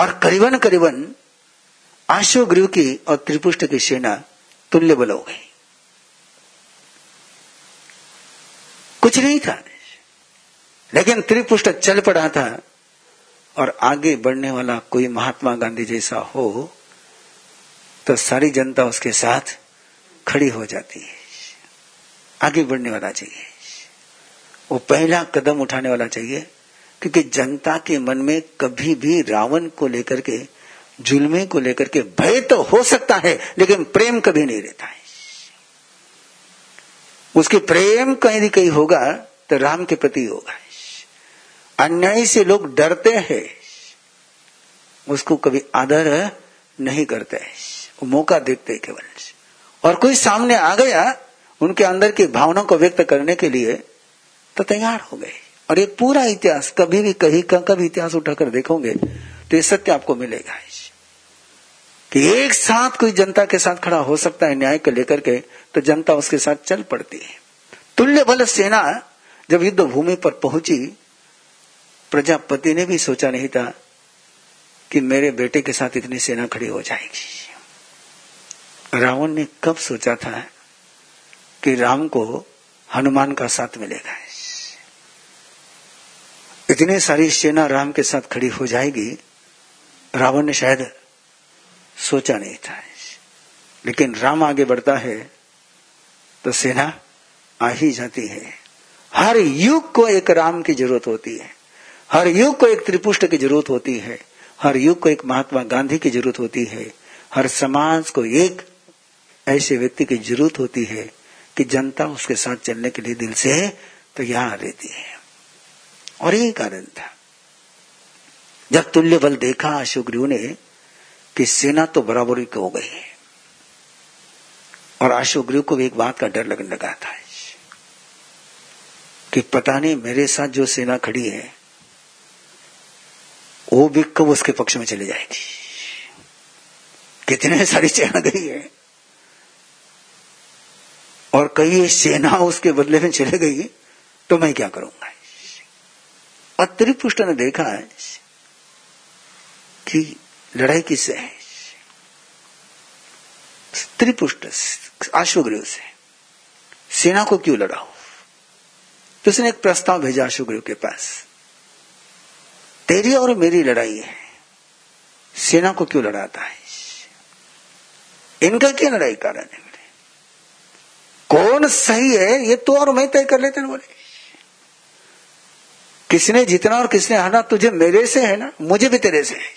और करीबन करीबन आशोगृह की और त्रिपुष्ट की सेना तुल्य बल हो गई। कुछ नहीं था। लेकिन त्रिपुष्ट चल पड़ा था और आगे बढ़ने वाला कोई महात्मा गांधी जैसा हो तो सारी जनता उसके साथ खड़ी हो जाती है। आगे बढ़ने वाला चाहिए। वो पहला कदम उठाने वाला चाहिए। क्योंकि जनता के मन में कभी भी रावण को लेकर के, जुल्मे को लेकर के भय तो हो सकता है, लेकिन प्रेम कभी नहीं रहता है। उसके प्रेम कहीं कहीं होगा तो राम के प्रति होगा। अन्याय से लोग डरते हैं, उसको कभी आदर नहीं करते वो मौका देखते केवल। और कोई सामने आ गया, उनके अंदर की भावना को व्यक्त करने के लिए तो तैयार हो गए। और ये पूरा इतिहास, कभी भी कहीं का, कभी इतिहास उठाकर देखोगे तो ये सत्य आपको मिलेगा। कि एक साथ कोई जनता के साथ खड़ा हो सकता है न्याय को लेकर के तो जनता उसके साथ चल पड़ती है। तुल्य बल सेना जब युद्ध भूमि पर पहुँची, प्रजापति ने भी सोचा नहीं था कि मेरे बेटे के साथ इतनी सेना खड़ी हो जाएगी। रावण ने कब सोचा था कि राम को हनुमान का साथ मिलेगा? इतनी सारी सेना राम के साथ खड़ी हो जाएगी, रावण ने शायद सोचा नहीं था। लेकिन राम आगे बढ़ता है तो सेना आ ही जाती है। हर युग को एक राम की ज़रूरत होती है। हर युग को एक त्रिपुष्ट की ज़रूरत होती है। हर युग को एक महात्मा गांधी की ज़रूरत होती है। हर समाज को एक ऐसे व्यक्ति की ज़रूरत होती है कि जनता उसके साथ चलने के लिए दिल से तैयार तो रहती है। और यही कारण था। जब तुल्य बल देखा अशोकग्रीव ने कि सेना तो बराबरी हो गई है, और अशोकग्रीव को भी एक बात का डर लगने लगा था। कि पता नहीं मेरे साथ जो सेना खड़ी है, वो भी कब उसके पक्ष में चली जाएगी। कितने सारी सेना गई है। और कई सेना उसके बदले में चले गई तो मैं क्या करूँगा? और त्रिपुष्ट ने देखा है कि लड़ाई किससे है? त्रिपुष्ट, आशुग्रीव से। सेना को क्यों लड़ाओ तो उसने एक प्रस्ताव भेजा अशुग्रीव के पास। तेरी और मेरी लड़ाई है। सेना को क्यों लड़ाता है? इनका क्या लड़ाई कारण है? कौन सही है? ये तो और मैं तय कर लेते हैं बोले। किसने जीतना और किसने हारना, तुझे मेरे से है ना? मुझे भी तेरे से है।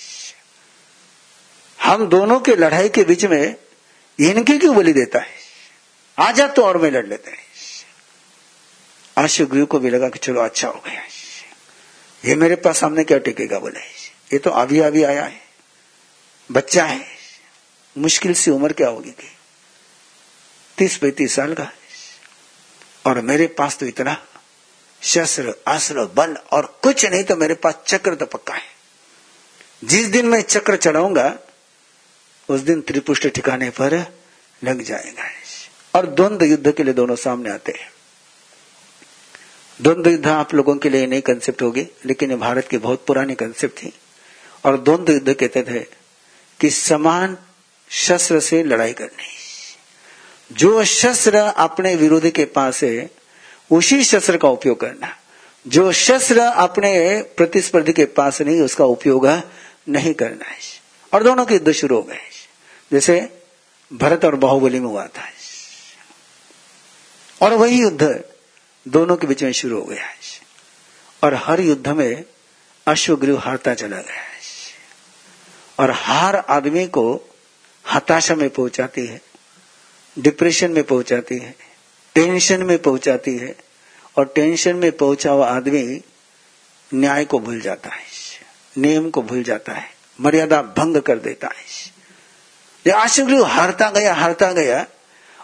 हम दोनों के लड़ाई के बीच में इनकी क्यों बोली देता है? आजा तो और मैं लड़ लेते हैं। आशुग्रीव को भी लगा कि चलो अच्छा हो गया। ये मेरे पास सामने क्या टिकेगा बोले? ये तो अभी अभी आया है। बच्चा है। मुश्किल सी उम्र क्या होगी तीस पैंतीस साल का और मेरे पास तो इतना शस्त्र, अस्त्र, बल और कुछ नहीं तो मेरे पास चक्र तो पक्का है। जिस दिन मैं चक्र चढ़ाऊँगा, उस दिन त्रिपुष्ट ठिकाने पर लग जाएगा। और द्वंद्व युद्ध के लिए दोनों सामने आते हैं। द्वंद्व युद्ध आप लोगों के लिए नई कंसेप्ट होगी, लेकिन ये भारत की बहुत पुरानी कंसेप्ट थी। और द्वंद्व युद्ध कहते थे कि समान शस्त्र से लड़ाई करनी। जो शस्त्र अपने विरोधी के पास है उसी शस्त्र का उपयोग करना। जो शस्त्र अपने प्रतिस्पर्धी के पास नहीं, उसका उपयोग नहीं करना है। और दोनों के शुरू हो। जैसे भरत और बाहुबली में हुआ था। और वही युद्ध दोनों के बीच में शुरू हो गया है। और हर युद्ध में अश्वगृह हारता चला गया है। और हार आदमी को हताशा में पहुंचाती है, डिप्रेशन में पहुंचाती है। टेंशन में पहुंचाती है और टेंशन में पहुँचा हुआ आदमी न्याय को भूल जाता है, नियम को भूल जाता है, मर्यादा भंग कर देता है। आशुग्रीव हारता गया हारता गया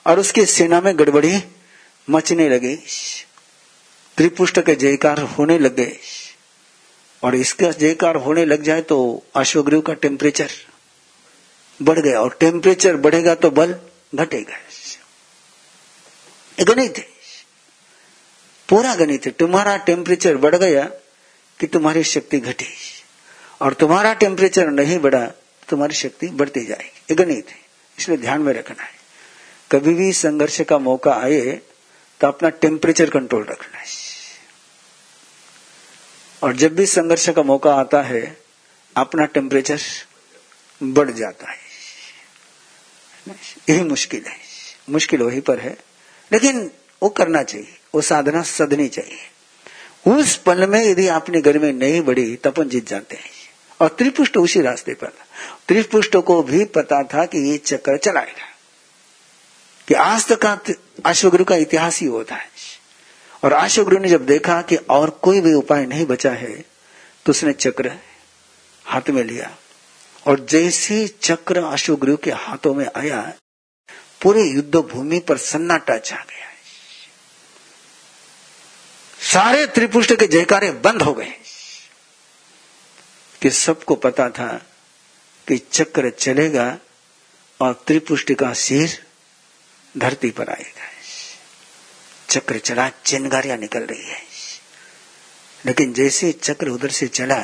और उसकी सेना में गड़बड़ी मचने लगी। त्रिपुष्ट के जयकार होने लग गए और इसका जयकार होने लग जाए तो अश्वग्रीव का टेम्परेचर बढ़ गया और टेम्परेचर बढ़ेगा तो बल घटेगा। गणित। है पूरा गणित। है तुम्हारा टेम्परेचर बढ़ गया कि तुम्हारी शक्ति घटी। और तुम्हारा टेम्परेचर नहीं बढ़ा, तुम्हारी शक्ति बढ़ती जाएगी। गणित है। इसलिए ध्यान में रखना है। कभी भी संघर्ष का मौका आए तो अपना टेम्परेचर कंट्रोल रखना है। और जब भी संघर्ष का मौका आता है, अपना टेम्परेचर बढ़ जाता है। यही मुश्किल है। मुश्किल वही पर है। लेकिन वो करना चाहिए, वो साधना सदनी चाहिए। उस पल में यदि आपने घर में नहीं बढ़ी तो अपन जीत जाते हैं, और त्रिपुष्ट उसी रास्ते पर था त्रिपुष्ट को भी पता था कि ये चक्र चलाएगा, कि आज तक का अश्वगुरु का इतिहास ही होता है। और अश्वगुरु ने जब देखा कि और कोई भी उपाय नहीं बचा है तो उसने चक्र हाथ में लिया, और जैसे चक्र अश्वगुरु के हाथों में आया पूरे युद्ध भूमि पर सन्नाटा छा गया है। सारे त्रिपुष्ट के जयकारे बंद हो गए। कि सबको पता था कि चक्र चलेगा और त्रिपुष्ट का सिर धरती पर आएगा। चक्र चला, चिनगारियाँ निकल रही है। लेकिन जैसे चक्र उधर से चला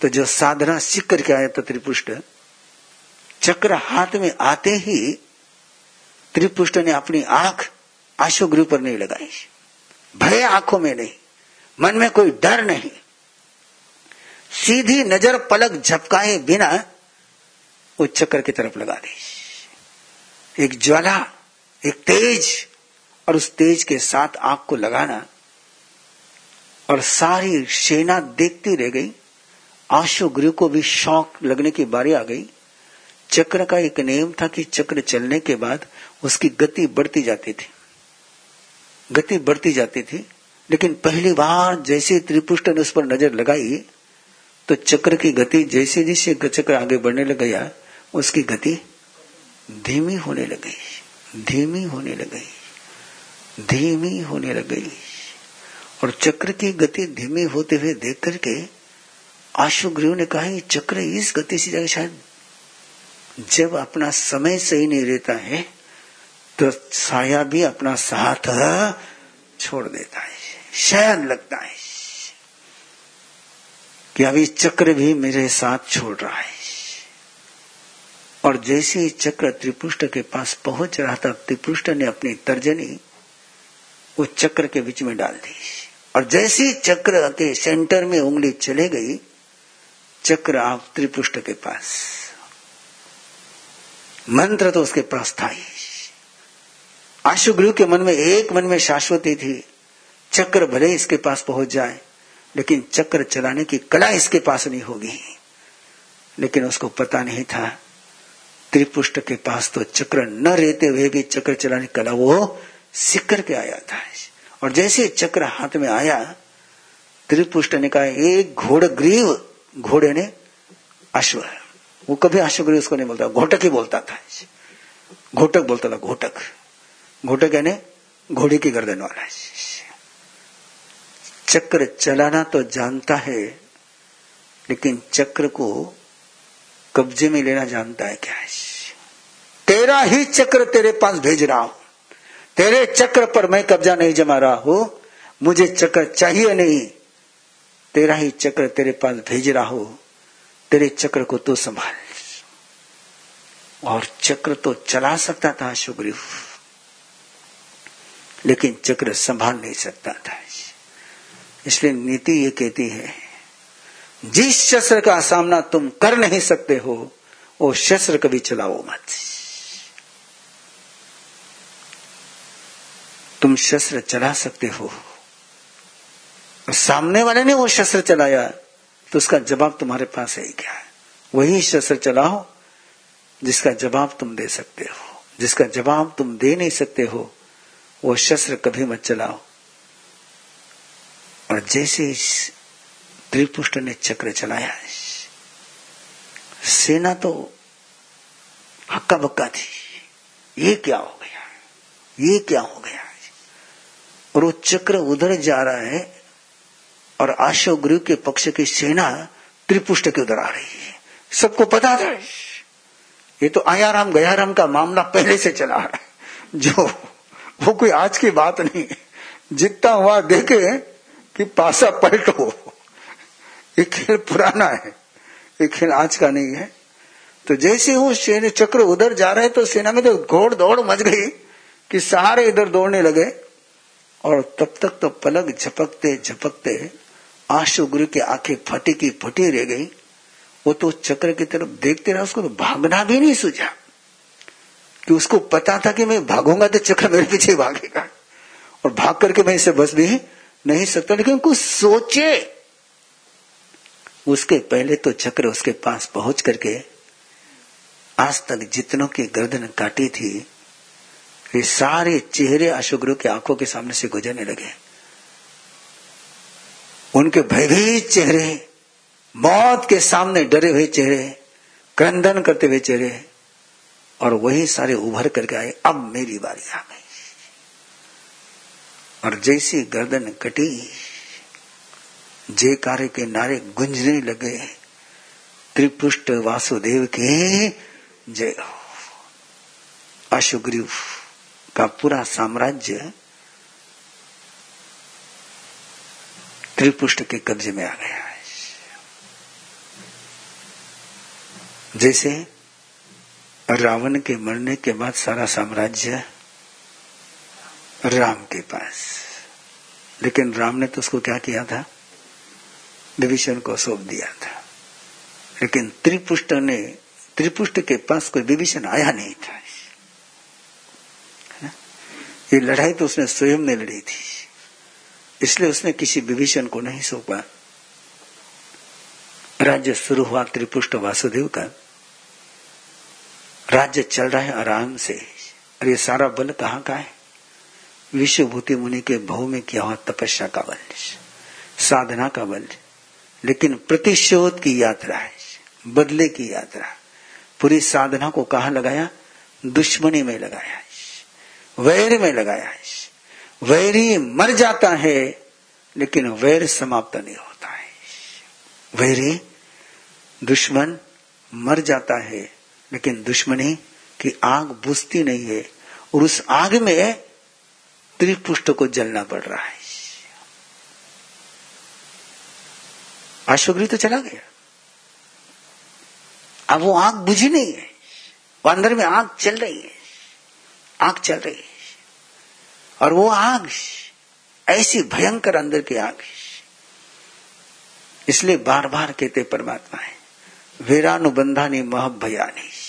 तो जो साधना सीख करके आया था त्रिपुष्ट, चक्र हाथ में आते ही त्रिपुष्ट ने अपनी आँख आशोगृह पर नहीं लगाई। भय आँखों में नहीं, मन में कोई डर नहीं। सीधी नज़र पलक झपकाए बिना वो चक्र की तरफ़ लगा दी। एक ज्वाला, एक तेज, और उस तेज के साथ आँख को लगाना, और सारी सेना देखती रह गई। आशु गृह को भी शौक लगने की बारी आ गई। चक्र का एक नियम था कि चक्र चलने के बाद उसकी गति बढ़ती जाती थी। गति बढ़ती जाती थी, लेकिन पहली बार जैसे त्रिपुष्ट ने उस पर नज़र लगाई तो चक्र की गति जैसे जैसे चक्र आगे बढ़ने लग गया उसकी गति धीमी होने लग गई धीमी होने लग गई धीमी होने लग। गई और चक्र की गति धीमी होते हुए देख करके आशुग्रीव ने कहा चक्र इस गति से जाएगा, शायद जब अपना समय सही नहीं रहता है तो साया भी अपना साथ छोड़ देता है। शायद लगता है। कि अभी चक्र भी मेरे साथ छोड़ रहा है। और जैसे ही चक्र त्रिपुष्ट के पास पहुँच रहा था, त्रिपुष्ट ने अपनी तर्जनी वो चक्र के बीच में डाल दी। और जैसे ही चक्र के सेंटर में उंगली चले गई, चक्र आप त्रिपुष्ट के पास। मंत्र तो उसके पास था ही। आशुगृह के मन में एक मन में शाश्वती थी। चक्र भले इसके पास पहुँच जाए, लेकिन चक्र चलाने की कला इसके पास नहीं होगी। लेकिन उसको पता नहीं था। त्रिपुष्ट के पास तो चक्र न रहते हुए भी चक्र चलाने की कला वो सीख करके आया था। और जैसे चक्र हाथ में आया, त्रिपुष्ट ने कहा, एक घोड़ ग्रीव, घोड़े ने अश्व। वो कभी अश्वग्रीव उसको नहीं बोलता, घोटक ही बोलता था। घोटक बोलता था, घोटक। घोटक यानी घोड़ी की गर्दन वाला चक्र चलाना तो जानता है, लेकिन चक्र को कब्जे में लेना जानता है क्या तेरा ही चक्र तेरे पास भेज रहा हूँ। तेरे चक्र पर मैं कब्जा नहीं जमा रहा हूँ। मुझे चक्र चाहिए नहीं। तेरा ही चक्र तेरे पास भेज रहा हो। तेरे चक्र को तो संभाल। और चक्र तो चला सकता था सुग्रीव लेकिन चक्र संभाल नहीं सकता था। इसलिए नीति ये कहती है, जिस शस्त्र का सामना तुम कर नहीं सकते हो, वो शस्त्र कभी चलाओ मत। तुम शस्त्र चला सकते हो। सामने वाले ने वो शस्त्र चलाया तो उसका जवाब तुम्हारे पास है क्या? वही शस्त्र चलाओ, जिसका जवाब तुम दे सकते हो, जिसका जवाब तुम दे नहीं सकते हो वो शस्त्र कभी मत चलाओ। और जैसे इस त्रिपुष्ट ने चक्र चलाया, सेना तो हक्का बक्का थी। ये क्या हो गया? ये क्या हो गया? और वो चक्र उधर जा रहा है और आशो के पक्ष की सेना त्रिपुष्ट के उधर आ रही है। सबको पता था। ये तो आया आयाराम गयाराम का मामला पहले से चला रहा है, जो वो कोई आज की बात नहीं। जितना हुआ, देखे कि पासा पलटो। ये खेल पुराना है, ये खेल आज का नहीं है। तो जैसे वो सेना चक्र उधर जा रहे तो सेना में तो घोड़ दौड़ मच गई कि सारे इधर दौड़ने लगे। और तब तक तो पलक झपकते झपकते आशु गुरु की आँखें फटी की फटी रह गई। वो तो चक्र की तरफ़ देखते रहा, उसको तो भागना भी नहीं सूझा। कि उसको पता था कि मैं भागूँगा तो चक्र मेरे पीछे भागेगा। और भाग करके मैं इसे बस भी नहीं सकता, लेकिन कुछ सोचे। उसके पहले तो चक्र उसके पास पहुँच करके आज तक जितनों की गर्दन काटी थी, ये सारे चेहरे अशुग्रु के आँखों के सामने से गुजरने लगे। उनके भयभीत चेहरे, मौत के सामने डरे हुए चेहरे, क्रंदन करते हुए चेहरे और वही सारे उभर करके आए, अब मेरी बारी आ गई। और जैसी गर्दन कटी, जे कार्य के नारे गुंजने लगे, त्रिपुष्ट वासुदेव के जय हो। अशुग्रीव का पूरा साम्राज्य त्रिपुष्ट के कब्जे में आ गया है। जैसे रावण के मरने के बाद सारा साम्राज्य राम के पास। लेकिन राम ने तो उसको क्या किया था? विभीषण को सौंप दिया था। लेकिन त्रिपुष्ट ने, त्रिपुष्ट के पास कोई विभीषण आया नहीं था। ये लड़ाई तो उसने स्वयं ने लड़ी थी। इसलिए उसने किसी विभीषण को नहीं सौंपा। राज्य शुरू हुआ त्रिपुष्ट वासुदेव का। राज्य चल रहा है आराम से। और ये सारा बल कहाँ का है? विश्वभूति मुनि के भाव में किया हुआ तपस्या का बल। साधना का बल। लेकिन प्रतिशोध की यात्रा है, बदले की यात्रा। पूरी साधना को कहा लगाया? दुश्मनी में लगाया वैर में लगाया है। वैरी मर जाता है, लेकिन वैर समाप्त नहीं होता है। वैरी दुश्मन मर जाता है लेकिन दुश्मनी की आग बुझती नहीं है और उस आग में त्रिपुष्ट को जलना पड़ रहा है। अशोग्री तो चला गया। अब वो आग बुझी नहीं है। वो अंदर में आग चल रही है। आग चल रही है। और वो आग ऐसी भयंकर अंदर की आग इसलिए बार बार कहते परमात्मा है, वीरानुबंधानी मह भयानी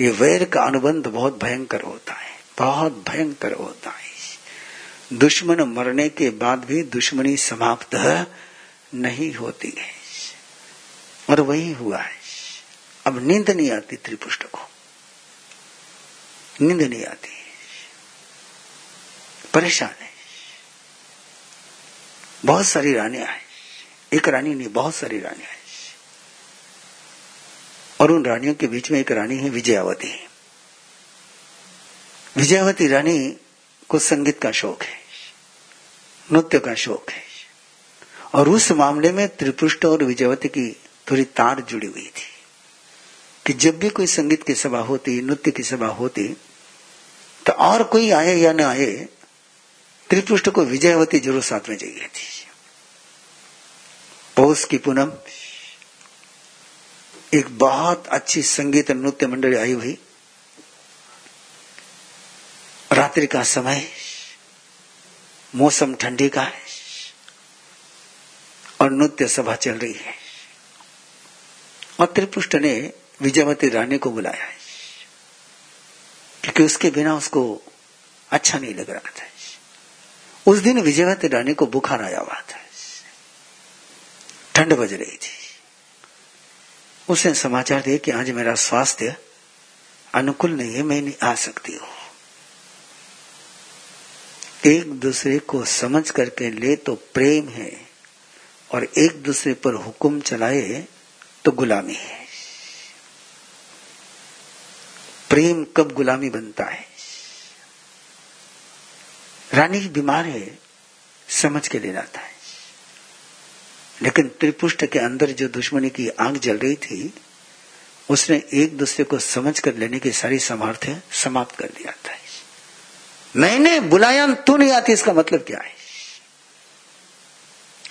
ये वैर का अनुबंध बहुत भयंकर होता है, बहुत भयंकर होता है। दुश्मन मरने के बाद भी दुश्मनी समाप्त नहीं होती है। और वही हुआ है। अब नींद नहीं आती त्रिपुष्ट को। नींद नहीं आती परेशान है। बहुत सारी रानियाँ हैं। एक रानी नहीं, बहुत सारी रानियाँ हैं। और उन रानियों के बीच में एक रानी है, विजयावती विजयावती रानी को संगीत का शौक है, नृत्य का शौक है। और उस मामले में त्रिपुष्ट और विजयावती की थोड़ी तार जुड़ी हुई थी कि जब भी कोई संगीत की सभा होती, नृत्य की सभा होती तो और कोई आए या न आए, त्रिपुष्ट को विजयावती ज़रूर साथ में चाहिए थी। पौष की पूनम एक बहुत अच्छी संगीत नृत्य मंडली आई हुई। रात्रि का समय, मौसम ठंडी का है, और नृत्य सभा चल रही है। और त्रिपुष्ट ने विजयवती रानी को बुलाया है, क्योंकि उसके बिना उसको अच्छा नहीं लग रहा था। उस दिन विजयवती रानी को बुखार आया हुआ था। ठंड बज रही थी। उसने समाचार दिए कि आज मेरा स्वास्थ्य अनुकूल नहीं है, मैं नहीं आ सकती हूँ। एक दूसरे को समझ करके ले तो प्रेम है और एक दूसरे पर हुक्म चलाए तो गुलामी है। प्रेम कब गुलामी बनता है? रानी बीमार है, समझ के ले जाता है। लेकिन त्रिपुष्ट के अंदर जो दुश्मनी की आग जल रही थी, उसने एक दूसरे को समझ कर लेने की सारी सामर्थ्य समाप्त कर दिया था। मैंने बुलाया तू नहीं आती, इसका मतलब क्या है?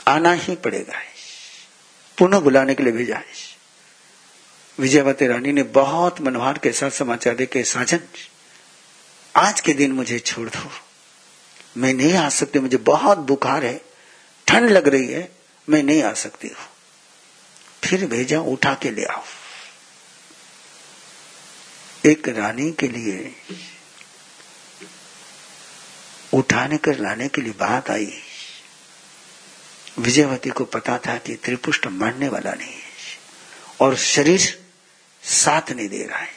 आना ही पड़ेगा। पुनः बुलाने के लिए भेजा है विजयवती रानी ने बहुत मनोहर के साथ समाचार दे के साजन, आज के दिन मुझे छोड़ दो। मैं नहीं आ सकती, मुझे बहुत बुखार है, ठंड लग रही है। मैं नहीं आ सकती हूँ। फिर भेजा, उठा के ले आओ। एक रानी के लिए, उठाने कर लाने के लिए बात आई। विजयवती को पता था कि त्रिपुष्ट मरने वाला नहीं है और शरीर साथ नहीं दे रहा है।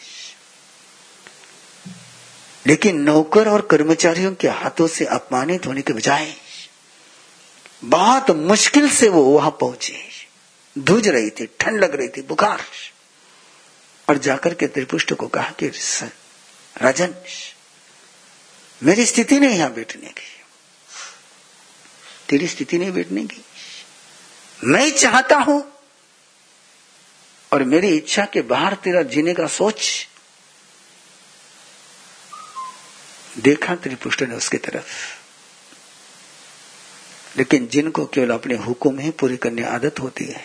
लेकिन नौकर और कर्मचारियों के हाथों से अपमानित होने के बजाय बहुत मुश्किल से वो वहाँ पहुँचे। धुज रही थी, ठंड लग रही थी, बुखार। और जाकर के त्रिपुष्ट को कहा कि राजन, मेरी स्थिति नहीं यहाँ बैठने की। तेरी स्थिति नहीं बैठने की। मैं चाहता हूँ और मेरी इच्छा के बाहर तेरा जीने का सोच। देखा त्रिपुष्ट ने उसकी तरफ़। लेकिन जिनको केवल अपने हुक्म ही पूरी करने आदत होती है,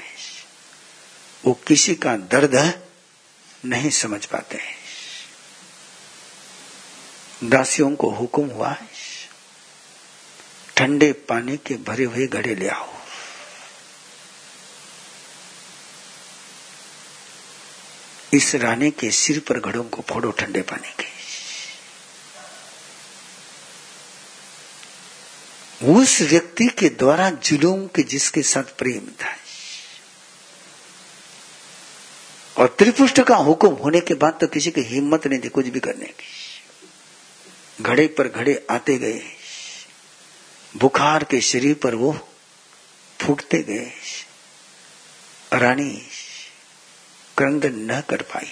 वो किसी का दर्द नहीं समझ पाते। हैं दासियों को हुक्म हुआ, ठंडे पानी के भरे हुए घड़े ले आओ। इस रानी के सिर पर घड़ों को फोड़ो ठंडे पानी के। उस व्यक्ति के द्वारा जुलूम के जिसके साथ प्रेम था। और त्रिपुष्ट का हुक्म होने के बाद तो किसी की हिम्मत नहीं थी कुछ भी करने की। घड़े पर घड़े आते गए। बुखार के शरीर पर वो फूटते गए। रानी, क्रंदन न कर पाई।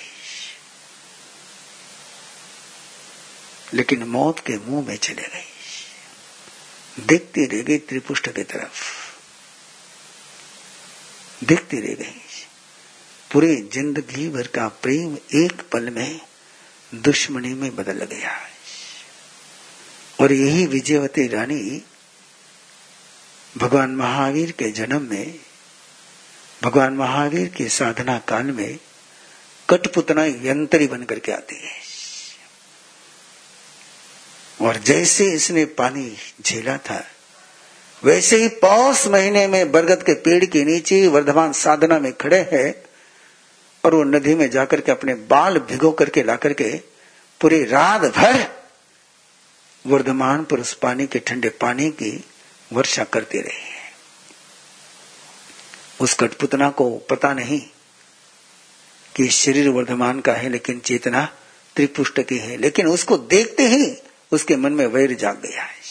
लेकिन मौत के मुँह में चले गई देखती रह गई त्रिपुष्ट की तरफ़। देखती रह गई। पूरे ज़िंदगी भर का प्रेम एक पल में दुश्मनी में बदल गया। और यही विजयवती रानी भगवान महावीर के जन्म में, भगवान महावीर के साधना काल में कटपुतना यंत्री बन करके आती है। और जैसे इसने पानी झेला था, वैसे ही पौष महीने में बरगद के पेड़ के नीचे वर्धमान साधना में खड़े हैं और वो नदी में जाकर के अपने बाल भिगो करके ला करके पूरी रात भर वर्धमान पर उस पानी के ठंडे पानी की वर्षा करते रहे उस कठपुतना को पता नहीं कि शरीर वर्धमान का है, लेकिन चेतना त्रिपुष्ट की है, लेकिन उसको देखते ही उसके मन में वैर जाग गया है।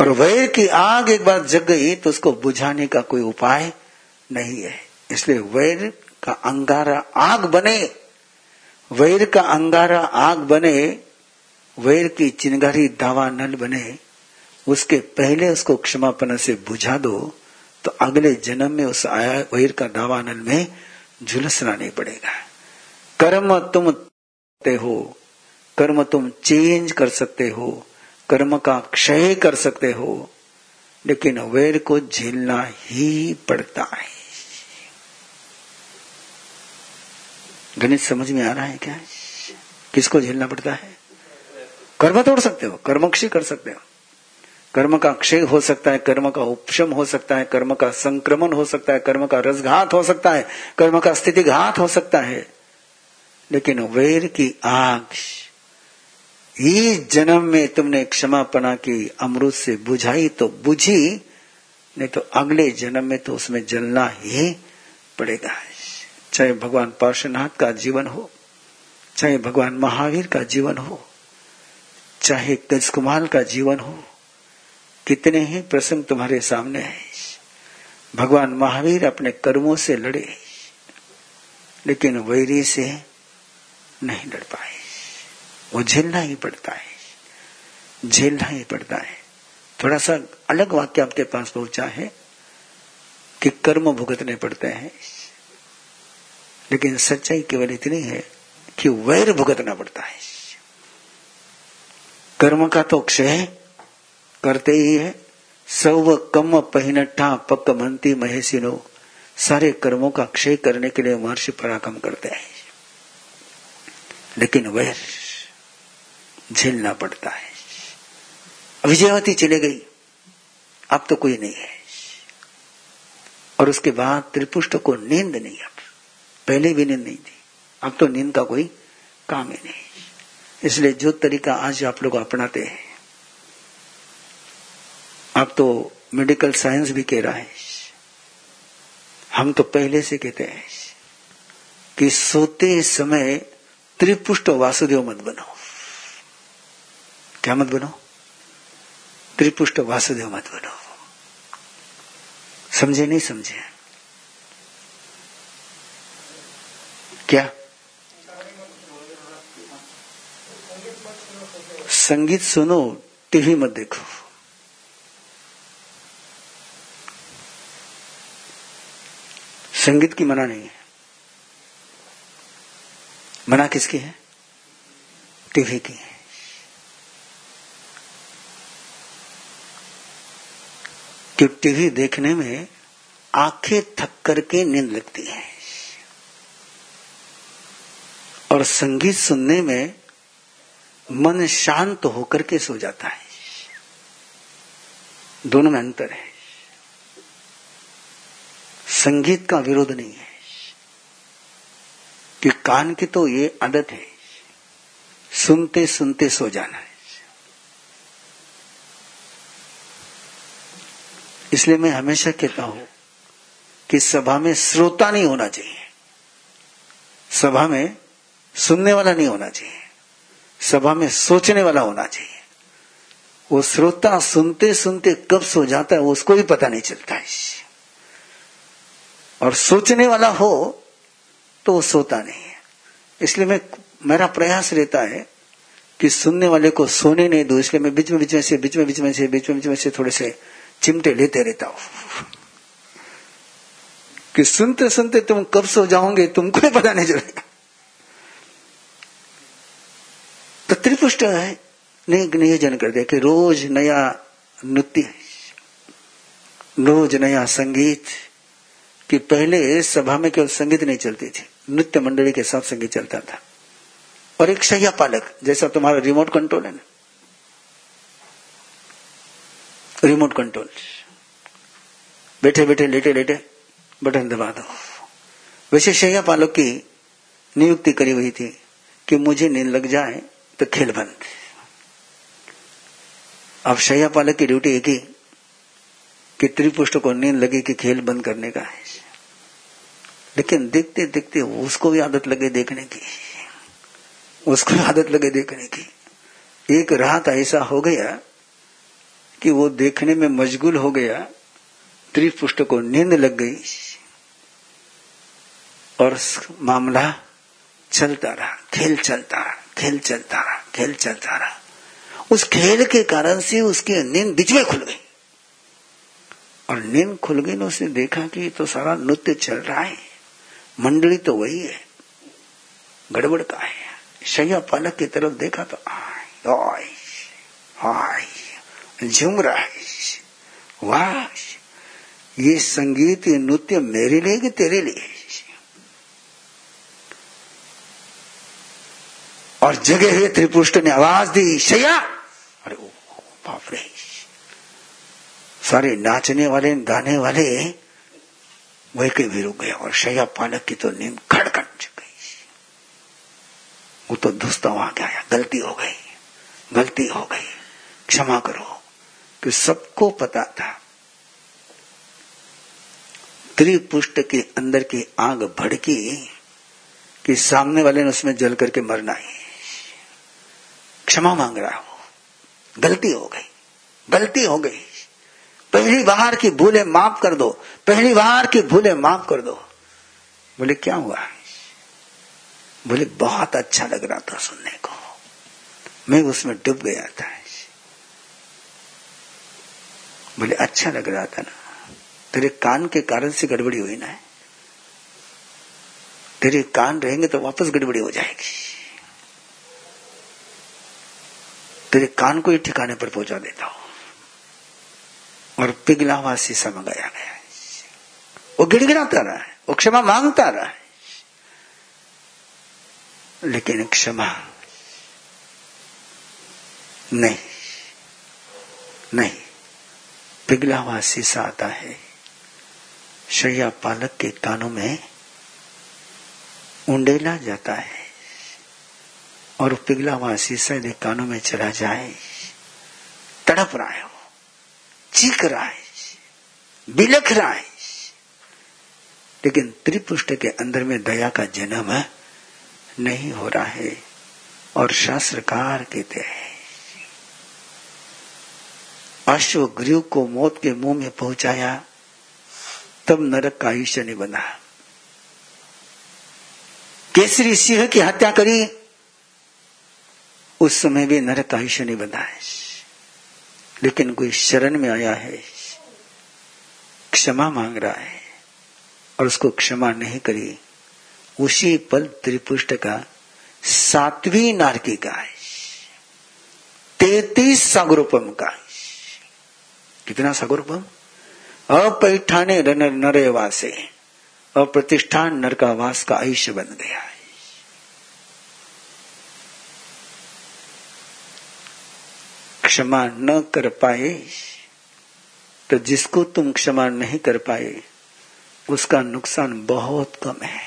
और वैर की आग एक बार जग गई तो उसको बुझाने का कोई उपाय नहीं है। इसलिए वैर का अंगारा आग बने। वैर का अंगारा आग बने, वैर की चिंगारी दावा नल बने, उसके पहले उसको क्षमापन से बुझा दो तो अगले जन्म में उस आया वैर का दावा नल में झुलसना नहीं पड़ेगा। कर्म तुम हो। कर्म तुम चेंज कर सकते हो, कर्म का क्षय कर सकते हो, लेकिन वैर को झेलना ही पड़ता है। गणित समझ में आ रहा है क्या? किसको झेलना पड़ता है? कर्म तोड़ सकते हो कर्म क्षय कर सकते हो। कर्म का क्षय हो सकता है, कर्म का उपशम हो सकता है, कर्म का संक्रमण हो सकता है, कर्म का रसघात हो सकता है, कर्म का स्थिति घात हो सकता है। लेकिन वैर की आग इस जन्म में तुमने क्षमापना की, अमृत से बुझाई तो बुझी, नहीं तो अगले जन्म में तो उसमें जलना ही पड़ेगा। चाहे भगवान पार्श्वनाथ का जीवन हो, चाहे भगवान महावीर का जीवन हो, चाहे गजकुमार का जीवन हो, कितने ही प्रसंग तुम्हारे सामने है भगवान महावीर अपने कर्मों से लड़े, लेकिन वैरी से नहीं लड़ पाए। वो झेलना ही पड़ता है। झेलना ही पड़ता है। थोड़ा सा अलग वाक्य आपके पास पहुँचा है कि कर्म भुगतने पड़ते हैं। लेकिन सच्चाई केवल इतनी है कि वैर भुगतना पड़ता है। कर्म का तो क्षय करते ही है। सव कम पहिनठा पक मंती महेशिनो सारे कर्मों का क्षय करने के लिए महर्षि पराक्रम करते हैं। लेकिन वह झेलना पड़ता है। विजयवती चले गई। अब तो कोई नहीं है। और उसके बाद त्रिपुष्ट को नींद नहीं अब पहले भी नींद नहीं थी। अब तो नींद का कोई काम ही नहीं। इसलिए जो तरीका आज आप लोग अपनाते हैं। अब तो मेडिकल साइंस भी कह रहा है। हम तो पहले से कहते हैं कि सोते समय त्रिपुष्ट वासुदेव मत बनो क्या मत बनो? त्रिपुष्ट वासुदेव मत बनो। समझे नहीं समझे? क्या? संगीत सुनो, टीवी मत देखो। संगीत की मना नहीं है। मना किसकी है? टीवी की है। कि टीवी देखने में आँखें थक करके नींद लगती है। और संगीत सुनने में मन शांत होकर के सो जाता है। दोनों में अंतर है। संगीत का विरोध नहीं है। कि कान की तो ये आदत है। सुनते सुनते सो जाना है। इसलिए मैं हमेशा कहता हूँ कि सभा में श्रोता नहीं होना चाहिए। सभा में सुनने वाला नहीं होना चाहिए। सभा में सोचने वाला होना चाहिए। वो श्रोता सुनते सुनते कब सो जाता है उसको भी पता नहीं चलता है। और सोचने वाला हो तो वो सोता नहीं है। इसलिए मैं, मेरा प्रयास रहता है कि सुनने वाले को सोने नहीं दो। इसलिए मैं बीच में बीच में से, बीच में बीच में से, बीच में बीच में से थोड़े से चिमटे लेते रहता हो। कि सुनते सुनते तुम कब सो जाओगे, तुमको ही पता नहीं चलेगा। तो त्रिपुष्ट है नियोजन कर दिया कि रोज नया नृत्य, रोज नया संगीत, कि पहले सभा में केवल संगीत नहीं चलती थी, नृत्य मंडली के साथ संगीत चलता था। और एक सैया पालक, जैसा तुम्हारा रिमोट कंट्रोल है ना रिमोट कंट्रोल बैठे बैठे, लेटे लेटे, बटन दबा दो। शैया पालक की नियुक्ति करी हुई थी कि मुझे नींद लग जाए तो खेल बंद। अब शैया पालक की ड्यूटी एक ही, कि त्रिपुष्ट को नींद लगी कि खेल बंद करने का है। लेकिन देखते देखते उसको भी आदत लगे देखने की। उसको आदत लगे देखने की। एक रात ऐसा हो गया कि वो देखने में मशगूल हो गया, त्रिपुष्ट को नींद लग गई और मामला चलता रहा, खेल चलता रहा, खेल चलता रहा, खेल चलता रहा। उस खेल के कारण से उसकी नींद बीच में खुल गई। और नींद खुल गई ने उसने देखा कि तो सारा नृत्य चल रहा है। मंडली तो वही है। गड़बड़ का है। शैया पालक की तरफ़ देखा तो आय आय झूम रहा है वाह, ये संगीत, ये नृत्य मेरे लिए कि तेरे लिए? और जगह हुए त्रिपुष्ट ने आवाज़ दी, शैया! अरे, ओ बाप रे सारे नाचने वाले, गाने वाले, वही के भी रुक गए और शैया पालक की तो नींद खड़खड़ गई। वो तो दुस्ता वहाँ गया, गलती हो गई, गलती हो गई। क्षमा करो। कि सबको पता था। त्रिपुष्ट के अंदर की आग भड़की कि सामने वाले ने उसमें जल करके मरना है। क्षमा मांग रहा हो। गलती हो गई। गलती हो गई। पहली बार की भूले माफ़ कर दो। पहली बार की भूले माफ़ कर दो। बोले, क्या हुआ? बोले, बहुत अच्छा लग रहा था सुनने को। मैं उसमें डूब गया था। बोले अच्छा लग रहा था ना। तेरे कान के कारण से गड़बड़ी हुई ना तेरे कान रहेंगे तो वापस गड़बड़ी हो जाएगी। तेरे कान को ही ठिकाने पर पहुँचा देता हूँ। और पिघला हुआ शीशा मंगाया गया वो गिड़गिड़ाता रहा है, वो क्षमा माँगता रहा है। लेकिन क्षमा नहीं नहीं। पिघला हुआ शीशा आता है। शैया पालक के कानों में उंडेला जाता है और पिघला हुआ शीशा यदि कानों में चला जाए। तड़प रहा है चीख रहा है, बिलख रहा है। लेकिन त्रिपुष्ट के अंदर में दया का जन्म नहीं हो रहा है और शास्त्रकार कहते हैं अश्वग्रीव को मौत के मुँह में पहुँचाया, तब नरक का आयुष्य नहीं बना। केसरी सिंह की हत्या करी, उस समय भी नरक का आयुष्य नहीं बना है। लेकिन कोई शरण में आया है, क्षमा मांग रहा है, और उसको क्षमा नहीं करी, उसी पल त्रिपुष्ट का सातवीं नारकी का है। तैतीस सागरूपम का कितना सागरूपम अपैठाने नरे वासे अप्रतिष्ठान नर का वास का आयुष्य बन गया है। क्षमा न कर पाए तो जिसको तुम क्षमा नहीं कर पाए, उसका नुकसान बहुत कम है।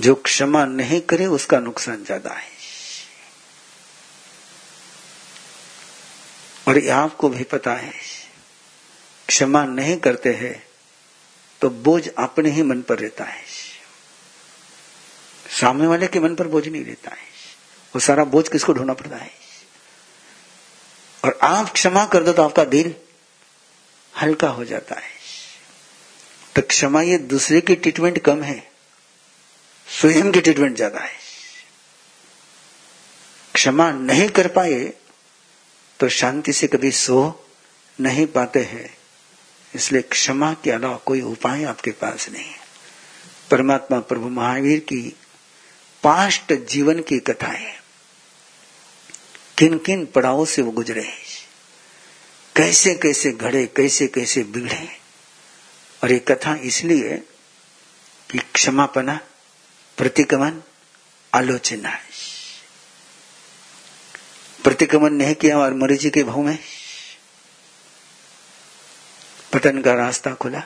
जो क्षमा नहीं करे, उसका नुकसान ज़्यादा है। और ये आपको भी पता है, क्षमा नहीं करते हैं तो बोझ अपने ही मन पर रहता है। सामने वाले के मन पर बोझ नहीं रहता है। वो सारा बोझ किसको ढूंढना पड़ता है? और आप क्षमा कर दो तो आपका दिल हल्का हो जाता है। तो क्षमा ये दूसरे की ट्रीटमेंट कम है, स्वयं की ट्रीटमेंट ज़्यादा है। क्षमा नहीं कर पाए तो शांति से कभी सो नहीं पाते हैं। इसलिए क्षमा के अलावा कोई उपाय आपके पास नहीं है। परमात्मा प्रभु महावीर की पास्ट जीवन की कथाएँ किन किन पड़ावों से वो गुजरे कैसे कैसे घड़े कैसे कैसे बिगड़े और ये कथा इसलिए कि क्षमापना प्रतिक्रमण आलोचना है। प्रतिक्रमण नहीं किया और मरीजी के भाव में? पतन का रास्ता खुला।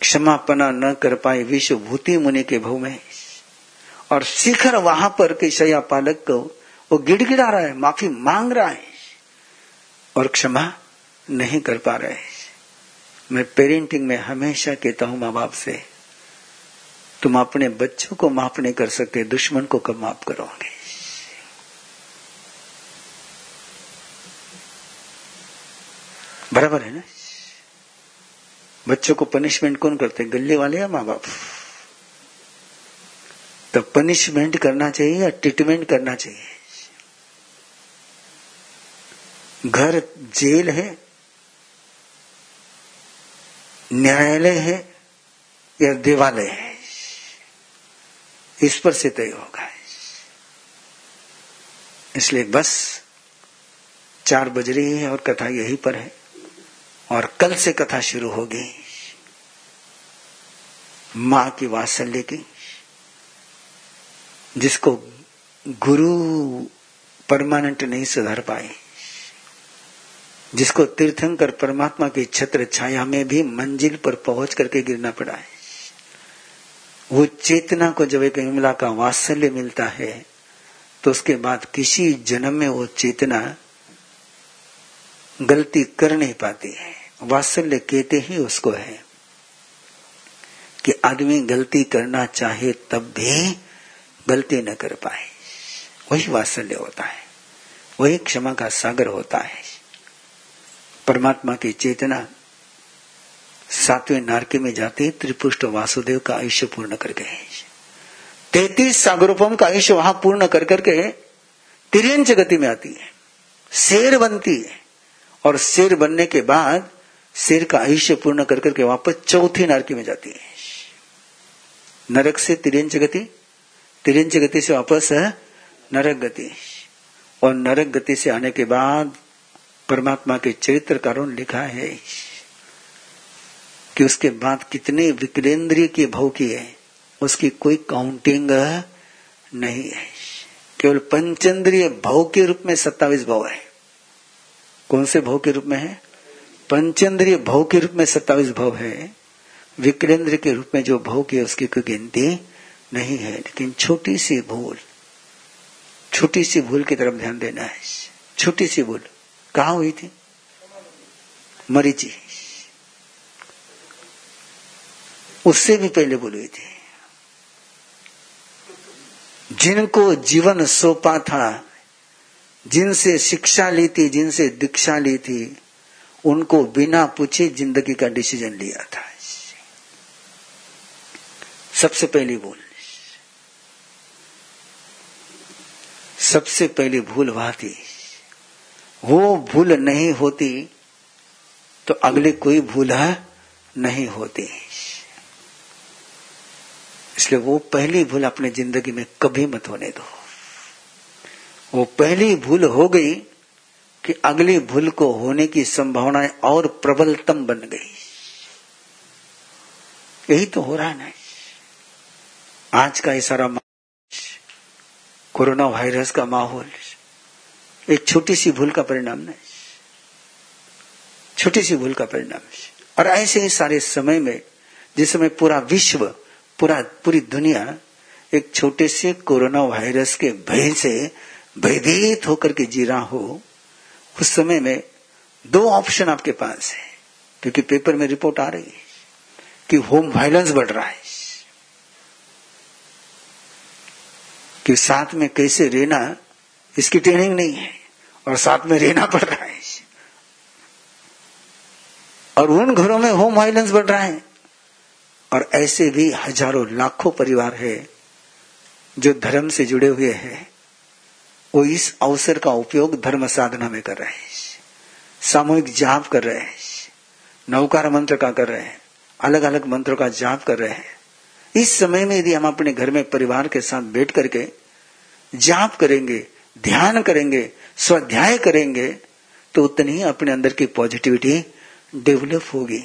क्षमापना न कर पाए विश्व भूति मुनि के भाव में। और शिखर वहाँ पर के शया पालक को, वो गिड़गिड़ा रहा है, माफ़ी मांग रहा है। और क्षमा नहीं कर पा रहे मैं पेरेंटिंग में हमेशा कहता हूँ माँ बाप से, तुम अपने बच्चों को माफ़ नहीं कर सकते, दुश्मन को कब माफ़ करोगे? बराबर है ना? बच्चों को पनिशमेंट कौन करते गले वाले या माँ बाप तो पनिशमेंट करना चाहिए या ट्रीटमेंट करना चाहिए? घर जेल है, न्यायालय है या देवालय है? इस पर से तय होगा। इसलिए बस चार बज रही है और कथा यही पर है। और कल से कथा शुरू होगी माँ की वात्सल्य की जिसको गुरु परमानेंट नहीं सुधार पाए, जिसको तीर्थंकर परमात्मा की छत्र छाया में भी मंजिल पर पहुँच करके गिरना पड़ा है। वो चेतना को जब एक विमला का वात्सल्य मिलता है तो उसके बाद किसी जन्म में वो चेतना गलती कर नहीं पाती है। वात्सल्य कहते ही उसको है कि आदमी गलती करना चाहे तब भी गलती न कर पाए। वही वात्सल्य होता है। वही क्षमा का सागर होता है। परमात्मा की चेतना सातवें नारके में जाते त्रिपुष्ट वासुदेव का आयुष्य पूर्ण कर गए तैतीस सागरूपम का आयुष्य वहाँ पूर्ण कर करके तिरंज गति में आती है। शेर बनती है। और शेर बनने के बाद शेर का आयुष्य पूर्ण कर करके वापस चौथी नारकी में जाती है। नरक से तिरंज गति तिरंज गति से वापस नरक गति। और नरक गति से आने के बाद परमात्मा के चरित्रकारों ने लिखा है कि उसके बाद कितने विकलेंद्रिय के भाव किए उसकी कोई काउंटिंग नहीं है। केवल पंचेंद्रिय भाव के रूप में सत्तावीस भाव है। कौन से भाव के रूप में है? पंचेंद्रिय भाव के रूप में सत्तावीस भाव है विकलेंद्र के रूप में जो भाव की उसकी कोई गिनती नहीं है, लेकिन छोटी सी भूल, छोटी सी भूल की तरफ़ ध्यान देना है। छोटी सी भूल, कहा हुई थी? मरीची उससे भी पहले भूल हुई थी। जिनको जीवन सौंपा था, जिनसे शिक्षा ली थी, जिनसे दीक्षा ली थी उनको बिना पूछे ज़िंदगी का डिसीज़न लिया था। सबसे पहली भूल। सबसे पहली भूल थी। वो भूल नहीं होती तो अगली कोई भूल नहीं होती। इसलिए वो पहली भूल अपने ज़िंदगी में कभी मत होने दो। वो पहली भूल हो गई कि अगली भूल को होने की संभावनाएँ और प्रबलतम बन गई। यही तो हो रहा है ना। आज का ये सारा कोरोना वायरस का माहौल, एक छोटी सी भूल का परिणाम नहीं छोटी सी भूल का परिणाम। और ऐसे ही सारे समय में, जिस समय पूरा विश्व, पूरा, पूरी दुनिया एक छोटे से कोरोना वायरस के भय से भयभीत होकर के जी रहा हो उस समय में दो ऑप्शन आपके पास है, क्योंकि पेपर में रिपोर्ट आ रही है कि होम वायलेंस बढ़ रहा है। कि साथ में कैसे रहना, इसकी ट्रेनिंग नहीं है, और साथ में रहना पड़ रहा है। और उन घरों में होम वायलेंस बढ़ रहा है। और ऐसे भी हज़ारों, लाखों परिवार है जो धर्म से जुड़े हुए हैं। वो इस अवसर का उपयोग धर्म साधना में कर रहे हैं। सामूहिक जाप कर रहे हैं। नौकार मंत्र का कर रहे हैं। अलग अलग मंत्रों का जाप कर रहे हैं। इस समय में यदि हम अपने घर में परिवार के साथ बैठ करके जाप करेंगे, ध्यान करेंगे, स्वाध्याय करेंगे तो उतनी ही अपने अंदर की पॉजिटिविटी डेवलप होगी।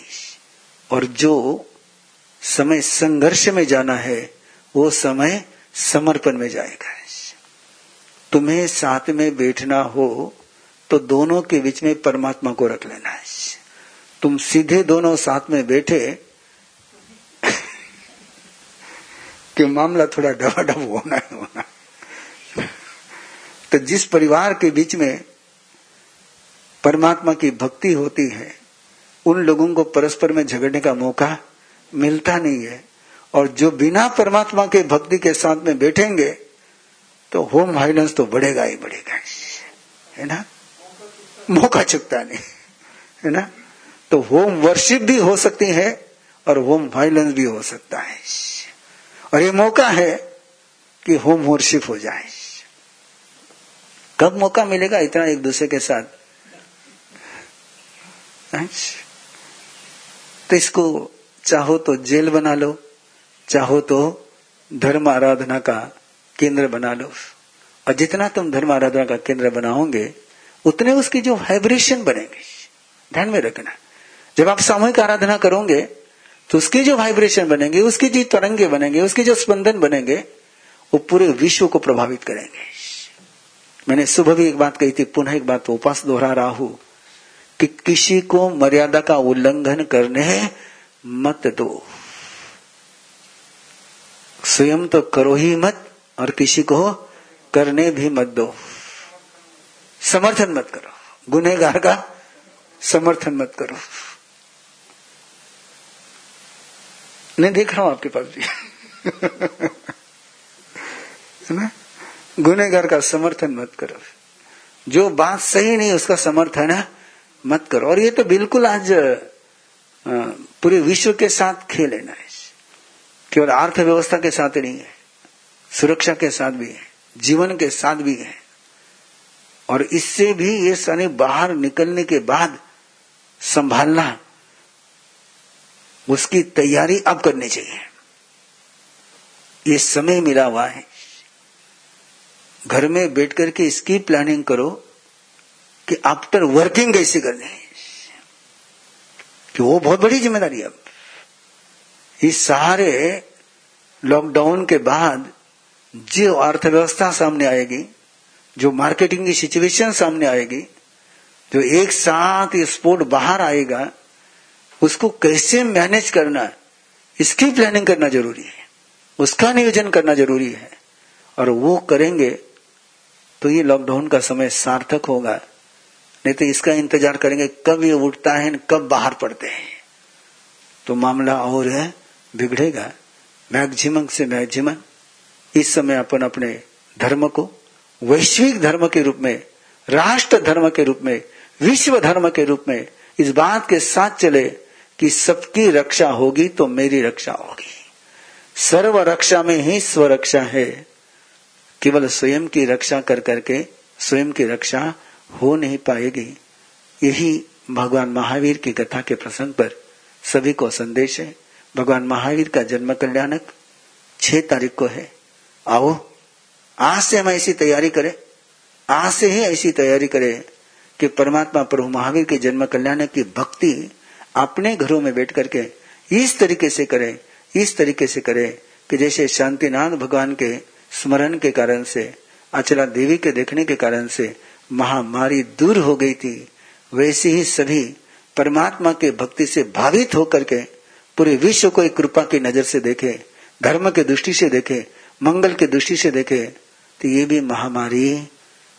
और जो समय संघर्ष में जाना है, वो समय समर्पण में जाएगा। तुम्हें साथ में बैठना हो तो दोनों के बीच में परमात्मा को रख लेना है। तुम सीधे दोनों साथ में बैठे, कि मामला थोड़ा डबाडब होना है, होना तो जिस परिवार के बीच में परमात्मा की भक्ति होती है, उन लोगों को परस्पर में झगड़ने का मौका मिलता नहीं है। और जो बिना परमात्मा के भक्ति के साथ में बैठेंगे तो होम वायलेंस तो बढ़ेगा ही बढ़ेगा। है ना? मौका चुकता नहीं। है ना? तो होम वर्शिप भी हो सकती है और होम वायलेंस भी हो सकता है। और ये मौका है कि होम वर्शिप हो जाए। कब मौका मिलेगा? इतना एक दूसरे के साथ। तो इसको चाहो तो जेल बना लो, चाहो तो धर्म आराधना का केंद्र बना लो। और जितना तुम धर्म आराधना का केंद्र बनाओगे, उतने उसकी जो वाइब्रेशन बनेंगे। ध्यान में रखना। जब आप सामूहिक आराधना करोगे तो उसकी जो वाइब्रेशन बनेंगे, उसकी जो तरंगे बनेंगे, उसके जो स्पंदन बनेंगे, वो पूरे विश्व को प्रभावित करेंगे। मैंने सुबह भी एक बात कही थी, पुनः एक बात उपास दोहरा रहा हूँ कि किसी को मर्यादा का उल्लंघन करने मत दो। स्वयं तो करो ही मत और किसी को करने भी मत दो। समर्थन मत करो। गुनेगार का समर्थन मत करो। नहीं, देख रहा हूँ आपके पास भी। है ना गुनेगार का समर्थन मत करो। जो बात सही नहीं, उसका समर्थन है मत करो। और ये तो बिल्कुल आज पूरे विश्व के साथ खेल है ना केवल अर्थव्यवस्था के साथ नहीं है। सुरक्षा के साथ भी है, जीवन के साथ भी है। और इससे भी ये शनि बाहर निकलने के बाद संभालना, उसकी तैयारी अब करनी चाहिए। ये समय मिला हुआ है। घर में बैठ करके इसकी प्लानिंग करो कि आफ्टर वर्किंग कैसे करनी है। कि वो बहुत बड़ी ज़िम्मेदारी अब। इस सारे लॉकडाउन के बाद जो अर्थव्यवस्था सामने आएगी, जो मार्केटिंग की सिचुएशन सामने आएगी, जो एक साथ स्पोर्ट बाहर आएगा, उसको कैसे मैनेज करना है, इसकी प्लानिंग करना ज़रूरी है। उसका नियोजन करना ज़रूरी है। और वो करेंगे तो ये लॉकडाउन का समय सार्थक होगा। नहीं तो इसका इंतज़ार करेंगे, कब ये उठता है, कब बाहर पड़ते हैं। तो मामला और है, बिगड़ेगा। मैक्सिमम से मैक्सिमम इस समय अपन अपने धर्म को, वैश्विक धर्म के रूप में, राष्ट्र धर्म के रूप में, विश्व धर्म के रूप में इस बात के साथ चले कि सबकी रक्षा होगी तो मेरी रक्षा होगी। सर्व रक्षा में ही स्वरक्षा है। केवल स्वयं की रक्षा कर करके स्वयं की रक्षा हो नहीं पाएगी। यही भगवान महावीर की कथा के प्रसंग पर सभी को संदेश है। भगवान महावीर का जन्म कल्याणक छह तारीख को है। आओ, आज से हम ऐसी तैयारी करें। आज से ही ऐसी तैयारी करें कि परमात्मा प्रभु महावीर के जन्म कल्याण की भक्ति अपने घरों में बैठ करके इस तरीके से करें, इस तरीके से करें कि जैसे शांतिनाथ भगवान के स्मरण के कारण से, अचला देवी के देखने के कारण से महामारी दूर हो गई थी, वैसे ही सभी परमात्मा के भक्ति से भावित होकर के पूरे विश्व को एक कृपा की नज़र से देखे, धर्म के दृष्टि से देखे मंगल की दृष्टि से देखे तो ये भी महामारी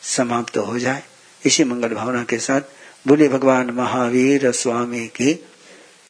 समाप्त हो जाए। इसी मंगल भावना के साथ बोले भगवान महावीर स्वामी की